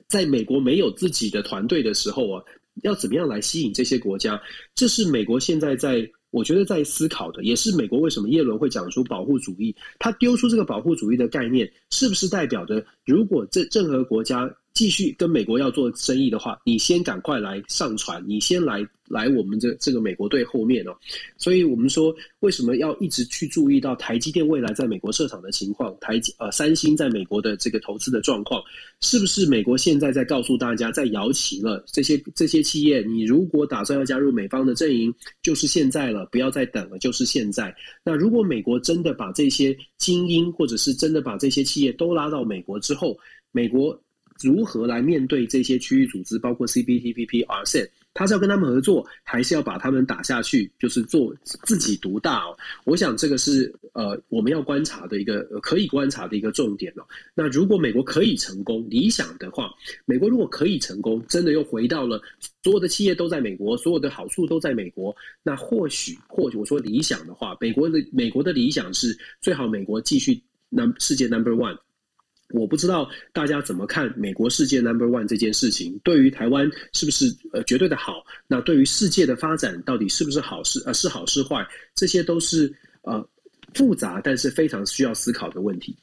在美国没有自己的团队的时候啊，要怎么样来吸引这些国家？这是美国现在在，我觉得在思考的，也是美国为什么耶伦会讲出保护主义。他丢出这个保护主义的概念，是不是代表着如果这任何国家继续跟美国要做生意的话，你先赶快来上船，你先来。来我们这这个美国队后面哦，所以我们说为什么要一直去注意到台积电未来在美国设厂的情况，台积呃三星在美国的这个投资的状况，是不是美国现在在告诉大家在摇旗了？这些这些企业，你如果打算要加入美方的阵营，就是现在了，不要再等了，就是现在。那如果美国真的把这些精英，或者是真的把这些企业都拉到美国之后，美国如何来面对这些区域组织，包括 CPTPP、RCEP？他是要跟他们合作，还是要把他们打下去？就是做自己独大哦。我想这个是呃我们要观察的一个可以观察的一个重点哦。那如果美国可以成功，理想的话，美国如果可以成功，真的又回到了所有的企业都在美国，所有的好处都在美国，那或许或许我说理想的话，美国的美国的理想是最好美国继续那世界 number one。我不知道大家怎么看美国世界 number one 这件事情，对于台湾是不是呃绝对的好？那对于世界的发展到底是不是好事？呃，是好是坏？这些都是呃复杂，但是非常需要思考的问题。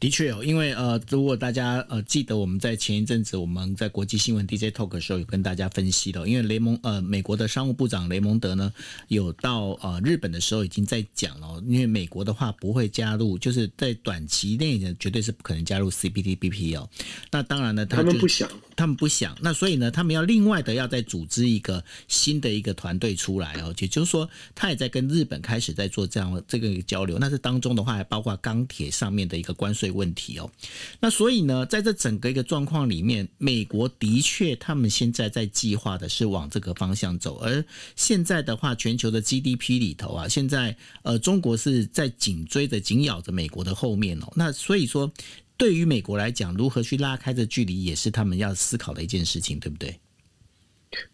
的确哦，因为呃，如果大家呃记得我们在前一阵子我们在国际新闻 DJ Talk 的时候有跟大家分析的，因为雷蒙呃美国的商务部长雷蒙德呢有到呃日本的时候已经在讲了，因为美国的话不会加入，就是在短期内呢绝对是不可能加入 CPTPP 哦。那当然呢，他，们不想，他们不想，那所以呢，他们要另外的要再组织一个新的一个团队出来哦，也就是说，他也在跟日本开始在做这样这个交流。那这当中的话，还包括钢铁上面的一个关税问题哦。那所以呢，在这整个一个状况里面，美国的确他们现在在计划的是往这个方向走。而现在的话，全球的 GDP 里头啊，现在呃，中国是在紧追着、紧咬着美国的后面哦。那所以说，对于美国来讲，如何去拉开这距离，也是他们要思考的一件事情，对不对？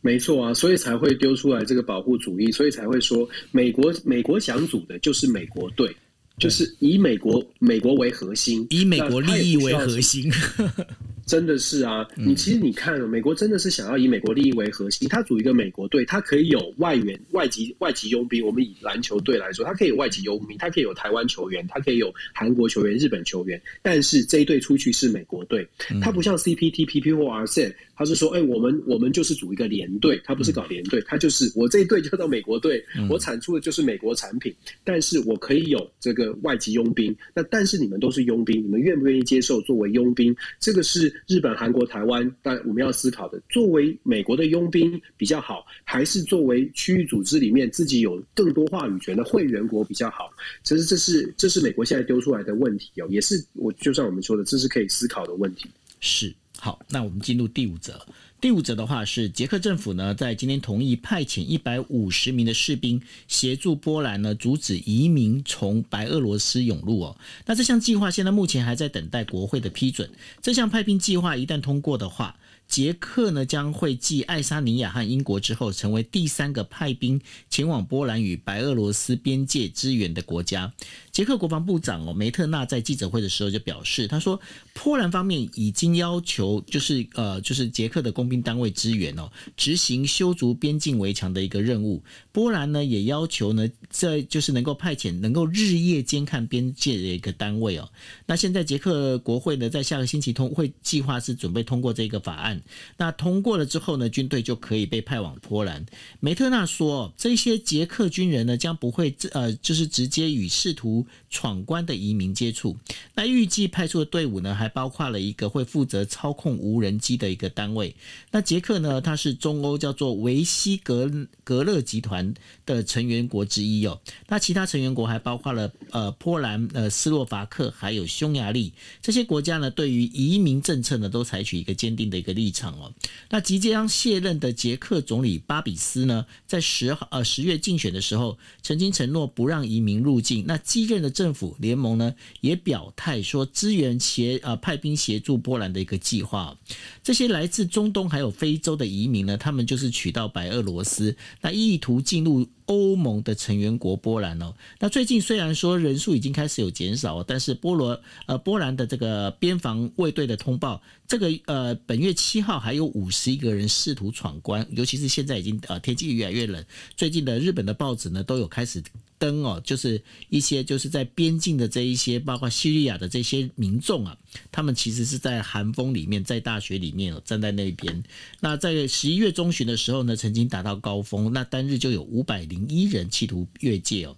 没错啊，所以才会丢出来这个保护主义，所以才会说美国美国想组的就是美国队。就是以美国美国为核心，以美国利益为核心，真的是啊！你其实你看，美国真的是想要以美国利益为核心，他组一个美国队，他可以有外援、外籍、外籍佣兵。我们以篮球队来说，他可以有外籍佣兵，他可以有台湾球员，他可以有韩国球员、日本球员。但是这一队出去是美国队，他不像 CPTPP 或 RCEP。他是说，哎、欸，我们我们就是组一个联队，他不是搞联队，他就是我这一队叫到美国队，我产出的就是美国产品，但是我可以有这个外籍佣兵。那但是你们都是佣兵，你们愿不愿意接受作为佣兵？这个是日本、韩国、台湾，但我们要思考的。作为美国的佣兵比较好，还是作为区域组织里面自己有更多话语权的会员国比较好？其实这是这是美国现在丢出来的问题哦，也是我就像我们说的，这是可以思考的问题。是。好，那我们进入第五则。第五则的话是，捷克政府呢在今天同意派遣一百五十名的士兵协助波兰呢阻止移民从白俄罗斯涌入哦。那这项计划现在目前还在等待国会的批准。这项派兵计划一旦通过的话，捷克呢将会继爱沙尼亚和英国之后，成为第三个派兵前往波兰与白俄罗斯边界支援的国家。捷克国防部长哦梅特纳在记者会的时候就表示，他说波兰方面已经要求，就是呃就是捷克的工兵单位支援哦，执行修筑边境围墙的一个任务。波兰呢也要求呢，在就是能够派遣能够日夜监看边界的一个单位哦。那现在捷克国会呢在下个星期通会计划是准备通过这个法案。那通过了之后呢，军队就可以被派往波兰。梅特纳说，这些捷克军人呢将不会呃就是直接与试图闯关的移民接触。那预计派出的队伍呢，还包括了一个会负责操控无人机的一个单位。那捷克呢，它是中欧叫做维希格格勒集团的成员国之一哦。那其他成员国还包括了呃波兰、呃斯洛伐克还有匈牙利这些国家呢，对于移民政策呢，都采取一个坚定的一个立立场哦。那即将卸任的捷克总理巴比斯呢，在十号呃十月竞选的时候，曾经承诺不让移民入境。那继任的政府联盟呢，也表态说支援协呃派兵协助波兰的一个计划。这些来自中东还有非洲的移民呢，他们就是取到白俄罗斯，那意图进入。欧盟的成员国波兰哦，那最近虽然说人数已经开始有减少，但是波罗呃波兰的这个边防卫队的通报，这个呃本月七号还有五十一个人试图闯关，尤其是现在已经呃天气越来越冷，最近的日本的报纸呢都有开始。灯哦，就是一些就是在边境的这一些，包括叙利亚的这些民众啊，他们其实是在寒风里面，在大雪里面哦，站在那边。那在十一月中旬的时候呢，曾经达到高峰，那单日就有五百零一人企图越界哦。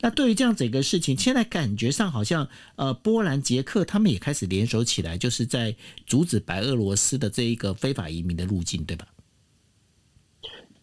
那对于这样整个事情，现在感觉上好像呃，波兰、捷克他们也开始联手起来，就是在阻止白俄罗斯的这一个非法移民的路径，对吧？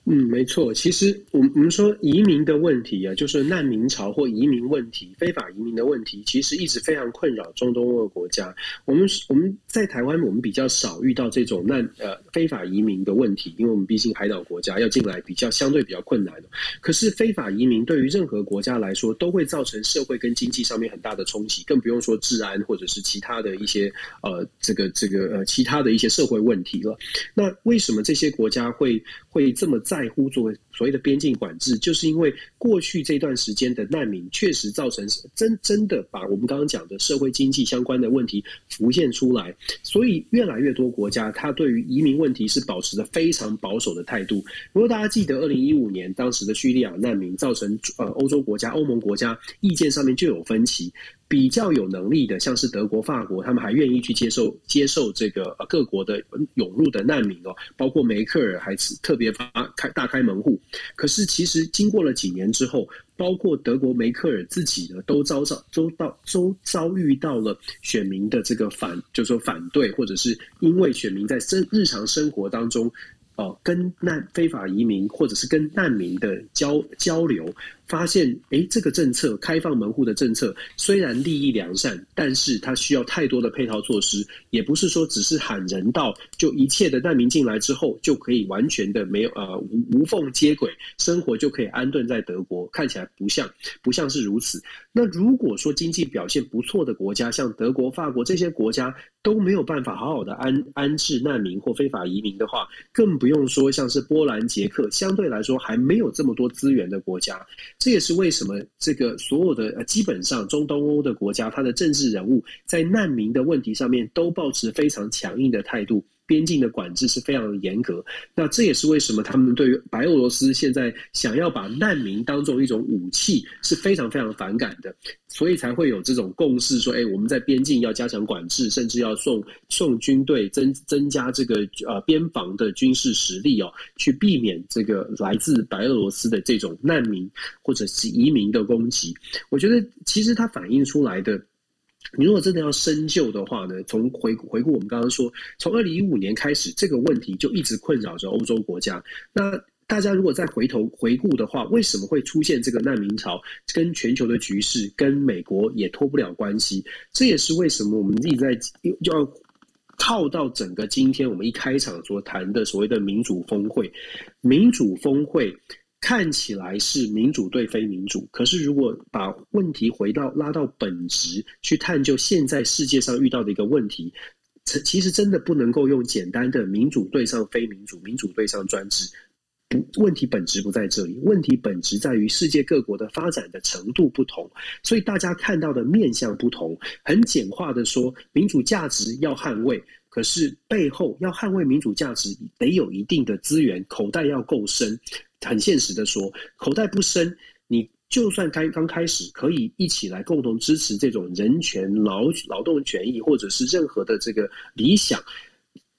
嗯，没错。其实我们我们说移民的问题啊，就是难民潮或移民问题、非法移民的问题，其实一直非常困扰中东欧国家。我们我们在台湾，我们比较少遇到这种难呃非法移民的问题，因为我们毕竟海岛国家要进来比较相对比较困难。可是非法移民对于任何国家来说，都会造成社会跟经济上面很大的冲击，更不用说治安或者是其他的一些呃这个这个呃其他的一些社会问题了。那为什么这些国家会会这么在？在乎作为所谓的边境管制，就是因为过去这段时间的难民确实造成真真的把我们刚刚讲的社会经济相关的问题浮现出来，所以越来越多国家它对于移民问题是保持着非常保守的态度。如果大家记得二零一五年当时的叙利亚难民造成呃欧洲国家、欧盟国家意见上面就有分歧。比较有能力的，像是德国、法国，他们还愿意去接受接受这个各国的涌入的难民哦，包括梅克尔还是特别发开大开门户。可是其实经过了几年之后，包括德国梅克尔自己呢，都遭遭都到都遭遇到了选民的这个反，就是说反对，或者是因为选民在生日常生活当中。哦，跟难非法移民或者是跟难民的交交流，发现，诶，这个政策开放门户的政策虽然利益良善，但是它需要太多的配套措施，也不是说只是喊人道，就一切的难民进来之后就可以完全的没有呃无无缝接轨，生活就可以安顿在德国，看起来不像不像是如此。那如果说经济表现不错的国家，像德国、法国这些国家都没有办法好好的安安置难民或非法移民的话，更不用说像是波兰、捷克，相对来说还没有这么多资源的国家。这也是为什么这个所有的呃基本上中东欧的国家，它的政治人物在难民的问题上面都抱持非常强硬的态度。边境的管制是非常严格，那这也是为什么他们对于白俄罗斯现在想要把难民当做一种武器是非常非常反感的，所以才会有这种共识说，哎，我们在边境要加强管制，甚至要送送军队增增加这个呃边防的军事实力哦，去避免这个来自白俄罗斯的这种难民或者是移民的攻击。我觉得其实它反映出来的。你如果真的要深究的话呢，从回回顾我们刚刚说，从二零一五年开始，这个问题就一直困扰着欧洲国家。那大家如果再回头回顾的话，为什么会出现这个难民潮？跟全球的局势，跟美国也脱不了关系。这也是为什么我们一直在要套到整个今天我们一开场所谈的所谓的民主峰会，民主峰会。看起来是民主对非民主，可是如果把问题回到拉到本质去探究，现在世界上遇到的一个问题，其实真的不能够用简单的民主对上非民主、民主对上专制，不，问题本质不在这里，问题本质在于世界各国的发展的程度不同，所以大家看到的面向不同。很简化的说，民主价值要捍卫，可是背后要捍卫民主价值，得有一定的资源，口袋要够深。很现实的说，口袋不深，你就算开刚开始可以一起来共同支持这种人权、劳劳动权益，或者是任何的这个理想，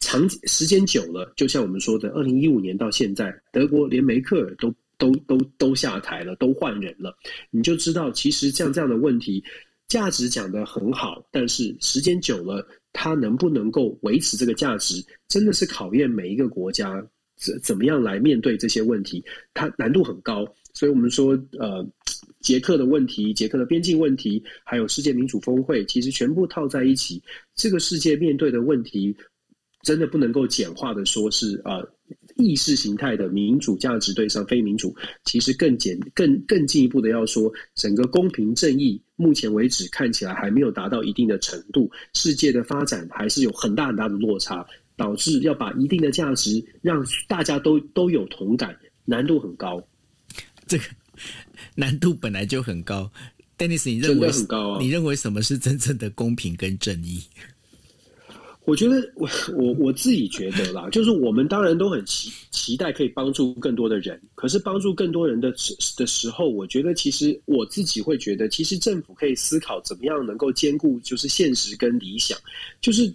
长时间久了，就像我们说的，二零一五年到现在，德国连梅克尔都都都都下台了，都换人了，你就知道，其实像这样的问题，价值讲得很好，但是时间久了，它能不能够维持这个价值，真的是考验每一个国家。怎怎么样来面对这些问题？它难度很高，所以我们说，呃，捷克的问题、捷克的边境问题，还有世界民主峰会，其实全部套在一起，这个世界面对的问题，真的不能够简化的说是、呃，意识形态的民主价值对上非民主，其实更简、更更进一步的要说，整个公平正义，目前为止看起来还没有达到一定的程度，世界的发展还是有很大很大的落差。导致要把一定的价值让大家都都有同感，难度很高。这个难度本来就很高，Dennis，你认为很高啊？你认为什么是真正的公平跟正义？我觉得我我我自己觉得啦，就是我们当然都很期期待可以帮助更多的人，可是帮助更多人的的时候，我觉得其实我自己会觉得，其实政府可以思考怎么样能够兼顾就是现实跟理想，就是。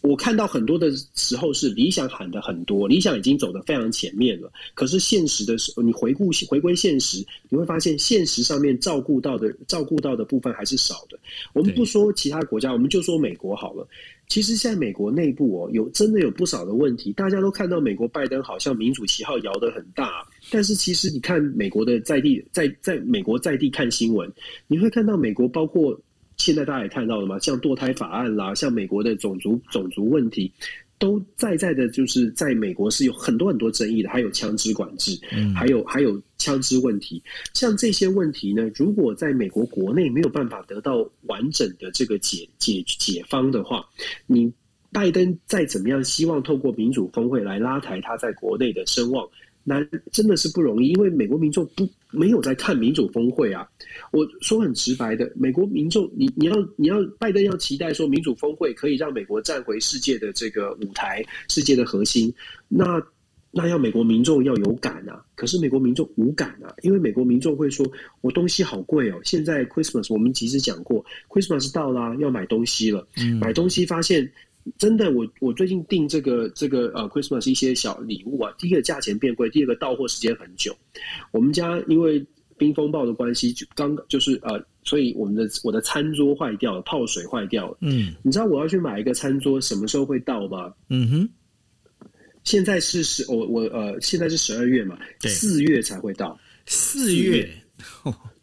我看到很多的时候是理想喊的很多，理想已经走得非常前面了。可是现实的时候，你回顾回归现实，你会发现现实上面照顾到的照顾到的部分还是少的。我们不说其他国家，我们就说美国好了。其实现在美国内部哦，有真的有不少的问题。大家都看到美国拜登好像民主旗号摇得很大，但是其实你看美国的在地在在美国在地看新闻，你会看到美国包括。现在大家也看到了嘛，像堕胎法案啦，像美国的种族种族问题，都在在的，就是在美国是有很多很多争议的，还有枪支管制，嗯，还有还有枪支问题，像这些问题呢，如果在美国国内没有办法得到完整的这个解解解方的话，你拜登再怎么样希望透过民主峰会来拉抬他在国内的声望，难真的是不容易，因为美国民众不没有在看民主峰会啊。我说很直白的，美国民众，你你要你要拜登要期待说民主峰会可以让美国站回世界的这个舞台，世界的核心，那那要美国民众要有感啊。可是美国民众无感啊，因为美国民众会说，我东西好贵哦。现在 Christmas 我们其实讲过，Christmas 到啦，要买东西了，买东西发现。真的，我我最近订这个这个呃，Christmas 一些小礼物啊。第一个价钱变贵，第二个到货时间很久。我们家因为冰风暴的关系，就刚就是呃，所以我们的我的餐桌坏掉了，泡水坏掉了。嗯，你知道我要去买一个餐桌什么时候会到吗？嗯哼，现在是十我我呃，现在是十二月嘛，四月才会到。四月，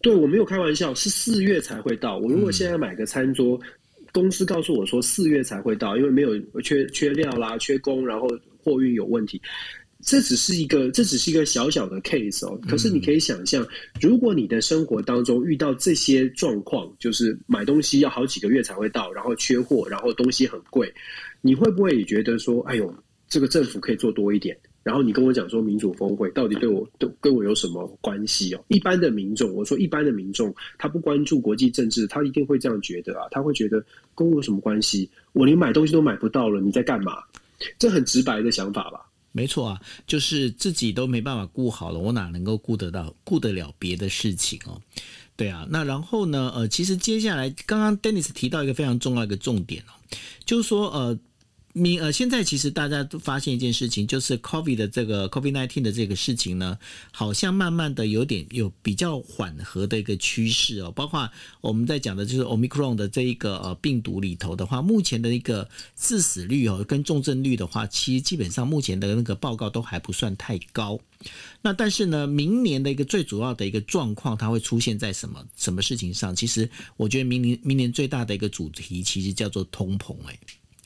对，我没有开玩笑，是四月才会到。我如果现在买个餐桌。嗯公司告诉我说四月才会到，因为没有缺缺料啦、缺工，然后货运有问题。这只是一个，这只是一个小小的 case 哦。可是你可以想象，如果你的生活当中遇到这些状况，就是买东西要好几个月才会到，然后缺货，然后东西很贵，你会不会也觉得说，哎呦，这个政府可以做多一点？然后你跟我讲说民主峰会到底对我都跟我有什么关系哦？一般的民众，我说一般的民众，他不关注国际政治，他一定会这样觉得啊，他会觉得跟我有什么关系？我连买东西都买不到了，你在干嘛？这很直白的想法吧？没错啊，就是自己都没办法顾好了，我哪能够顾得到、顾得了别的事情哦？对啊，那然后呢？呃，其实接下来刚刚 Dennis 提到一个非常重要一个重点哦，就是说呃。你呃，现在其实大家都发现一件事情，就是 COVID 的这个 COVID nineteen 的这个事情呢，好像慢慢的有点有比较缓和的一个趋势哦。包括我们在讲的就是 Omicron 的这一个呃病毒里头的话，目前的一个致死率哦跟重症率的话，其实基本上目前的那个报告都还不算太高。那但是呢，明年的一个最主要的一个状况，它会出现在什么什么事情上？其实我觉得明年明年最大的一个主题，其实叫做通膨哎。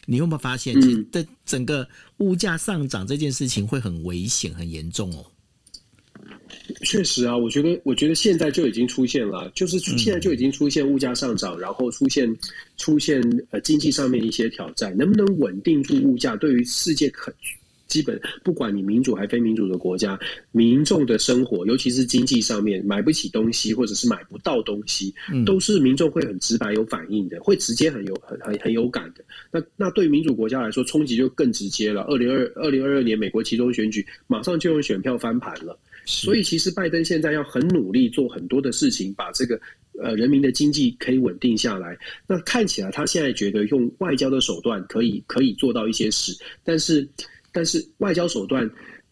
你有没有发现，其实这整个物价上涨这件事情会很危险、很严重哦？确实啊，我觉得，我觉得现在就已经出现了，就是现在就已经出现物价上涨，然后出现出现呃经济上面一些挑战，能不能稳定住物价，对于世界可。基本不管你民主还非民主的国家，民众的生活，尤其是经济上面买不起东西或者是买不到东西，都是民众会很直白有反应的，会直接很有很很很有感的。那那对民主国家来说，冲击就更直接了。二零二二零二二年美国其中选举，马上就用选票翻盘了。所以其实拜登现在要很努力做很多的事情，把这个呃人民的经济可以稳定下来。那看起来他现在觉得用外交的手段可以可以做到一些事，但是。但是外交手段，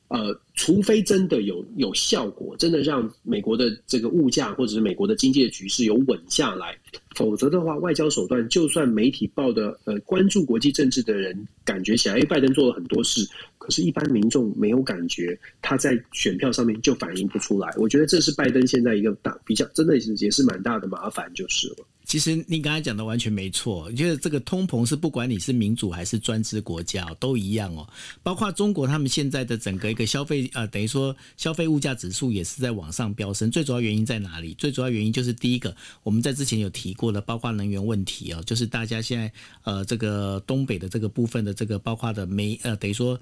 呃，除非真的有有效果，真的让美国的这个物价或者是美国的经济的局势有稳下来，否则的话，外交手段就算媒体报的呃关注国际政治的人感觉起来，哎，拜登做了很多事，可是，一般民众没有感觉，他在选票上面就反映不出来。我觉得这是拜登现在一个大比较，真的是也是蛮大的麻烦，就是了。其实你刚才讲的完全没错，就是这个通膨是不管你是民主还是专制国家都一样哦。包括中国他们现在的整个一个消费呃，等于说消费物价指数也是在往上飙升。最主要原因在哪里？最主要原因就是第一个，我们在之前有提过的，包括能源问题哦，就是大家现在呃这个东北的这个部分的这个包括的煤呃，等于说。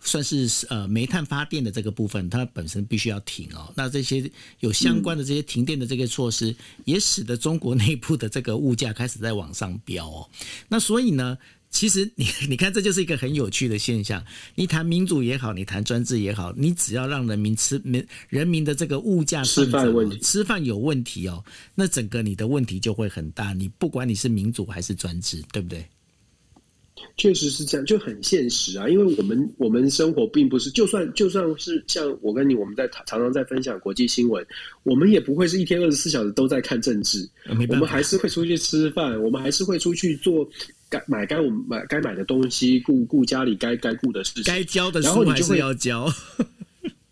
算是呃煤炭发电的这个部分，它本身必须要停哦。那这些有相关的这些停电的这个措施，也使得中国内部的这个物价开始在往上飙哦。那所以呢，其实你你看，这就是一个很有趣的现象。你谈民主也好，你谈专制也好，你只要让人民吃民人民的这个物价上涨，吃饭有问题哦，那整个你的问题就会很大。你不管你是民主还是专制，对不对？确实是这样，就很现实啊。因为我们我们生活并不是，就算就算是像我跟你，我们在常常在分享国际新闻，我们也不会是一天二十四小时都在看政治。我们还是会出去吃饭，我们还是会出去做该买该我们买该买的东西，顾顾家里该该顾的事情，该交的书还是要交。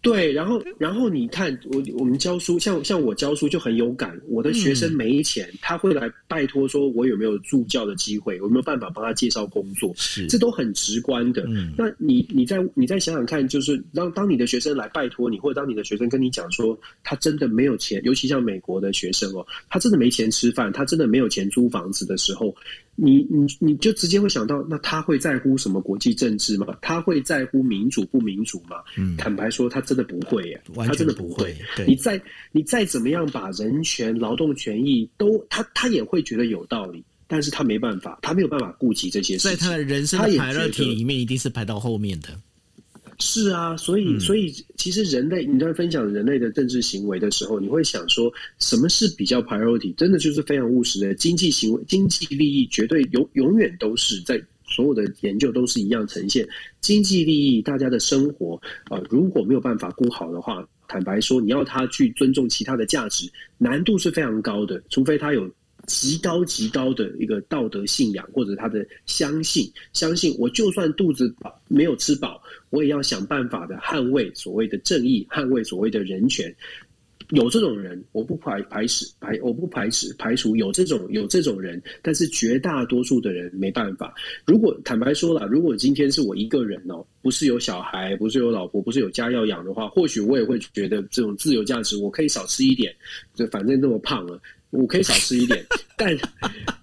对，然后，然后你看，我我们教书，像像我教书就很有感。我的学生没钱，嗯、他会来拜托说，我有没有助教的机会，我有没有办法帮他介绍工作，是这都很直观的。嗯、那你你再你再想想看，就是当当你的学生来拜托你，或者当你的学生跟你讲说，他真的没有钱，尤其像美国的学生哦，他真的没钱吃饭，他真的没有钱租房子的时候，你你你就直接会想到，那他会在乎什么国际政治吗？他会在乎民主不民主吗？嗯，坦白说，他真的不会耶，他真的不会。你再你再怎么样把人权、劳动权益都，他他也会觉得有道理，但是他没办法，他没有办法顾及这些事情，在他的人生的排列体里面，一定是排到后面的。是啊，所以所以其实人类，你在分享人类的政治行为的时候，你会想说，什么是比较 priority？真的就是非常务实的经济行为，经济利益绝对永永远都是在所有的研究都是一样呈现经济利益，大家的生活啊、呃，如果没有办法顾好的话，坦白说，你要他去尊重其他的价值，难度是非常高的，除非他有。极高极高的一个道德信仰，或者他的相信，相信我就算肚子饱没有吃饱，我也要想办法的捍卫所谓的正义，捍卫所谓的人权。有这种人，我不排排斥排，我不排斥排除有这种有这种人，但是绝大多数的人没办法。如果坦白说了，如果今天是我一个人哦，不是有小孩，不是有老婆，不是有家要养的话，或许我也会觉得这种自由价值，我可以少吃一点，就反正那么胖了。我可以少吃一点，但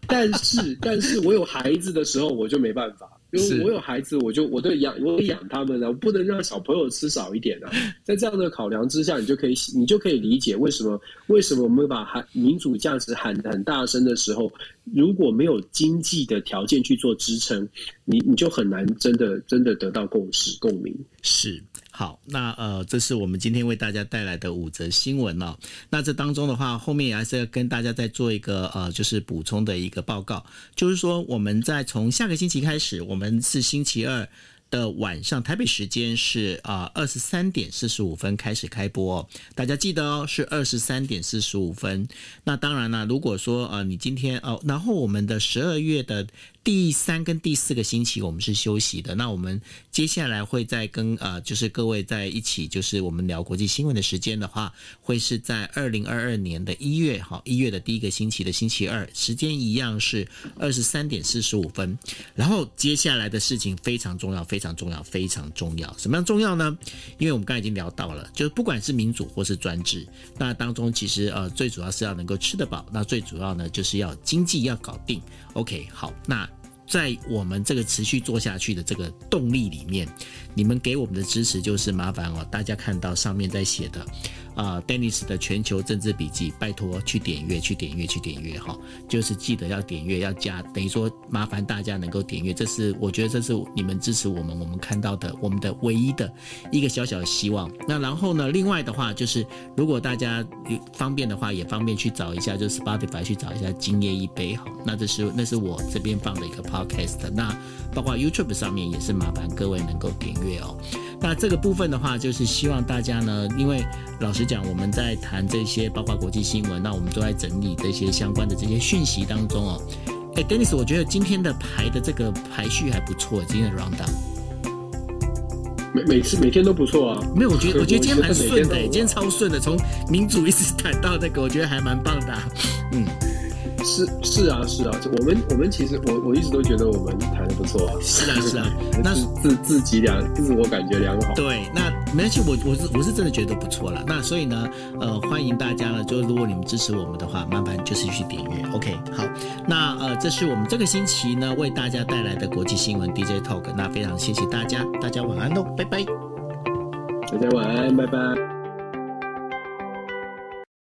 但是但是我有孩子的时候，我就没办法，因为我有孩子，我就我对养我养他们呢，我不能让小朋友吃少一点啊。在这样的考量之下，你就可以你就可以理解为什么为什么我们把喊民主价值喊得很大声的时候，如果没有经济的条件去做支撑，你你就很难真的真的得到共识共鸣。是。好，那呃，这是我们今天为大家带来的五则新闻哦。那这当中的话，后面也还是要跟大家再做一个呃，就是补充的一个报告，就是说我们在从下个星期开始，我们是星期二的晚上，台北时间是啊二十三点四十五分开始开播。大家记得哦，是二十三点四十五分。那当然了，如果说呃你今天哦，然后我们的十二月的。第三跟第四个星期我们是休息的，那我们接下来会再跟呃，就是各位在一起，就是我们聊国际新闻的时间的话，会是在二零二二年的一月，好，一月的第一个星期的星期二，时间一样是二十三点四十五分。然后接下来的事情非常重要，非常重要，非常重要。什么样重要呢？因为我们刚才已经聊到了，就是不管是民主或是专制，那当中其实呃最主要是要能够吃得饱，那最主要呢就是要经济要搞定。OK，好，那。在我们这个持续做下去的这个动力里面，你们给我们的支持就是麻烦哦，大家看到上面在写的。啊，Dennis 的全球政治笔记，拜托去点阅，去点阅，去点阅哈，就是记得要点阅，要加，等于说麻烦大家能够点阅，这是我觉得这是你们支持我们，我们看到的我们的唯一的一个小小的希望。那然后呢，另外的话就是，如果大家方便的话，也方便去找一下，就是 Spotify 去找一下《今夜一杯》哈。那这是那是我这边放的一个 Podcast，那包括 YouTube 上面也是麻烦各位能够点阅哦。那这个部分的话，就是希望大家呢，因为老实讲，我们在谈这些，包括国际新闻，那我们都在整理这些相关的这些讯息当中哦。哎，Dennis，我觉得今天的排的这个排序还不错，今天的 round down。每每次每天都不错啊。没有，我觉得我觉得今天蛮顺的，今天超顺的，从民主一直谈到那个，我觉得还蛮棒的啊。嗯。是是啊是啊，我们我们其实我我一直都觉得我们谈的不错啊。是啊是啊，那自自己良自我感觉良好。对，那没关系，我我是我是真的觉得不错了。那所以呢，呃，欢迎大家呢，就如果你们支持我们的话，麻烦就是去点阅。OK，好，那呃，这是我们这个星期呢为大家带来的国际新闻 DJ Talk。那非常谢谢大家，大家晚安喽，拜拜。大家晚安，拜拜。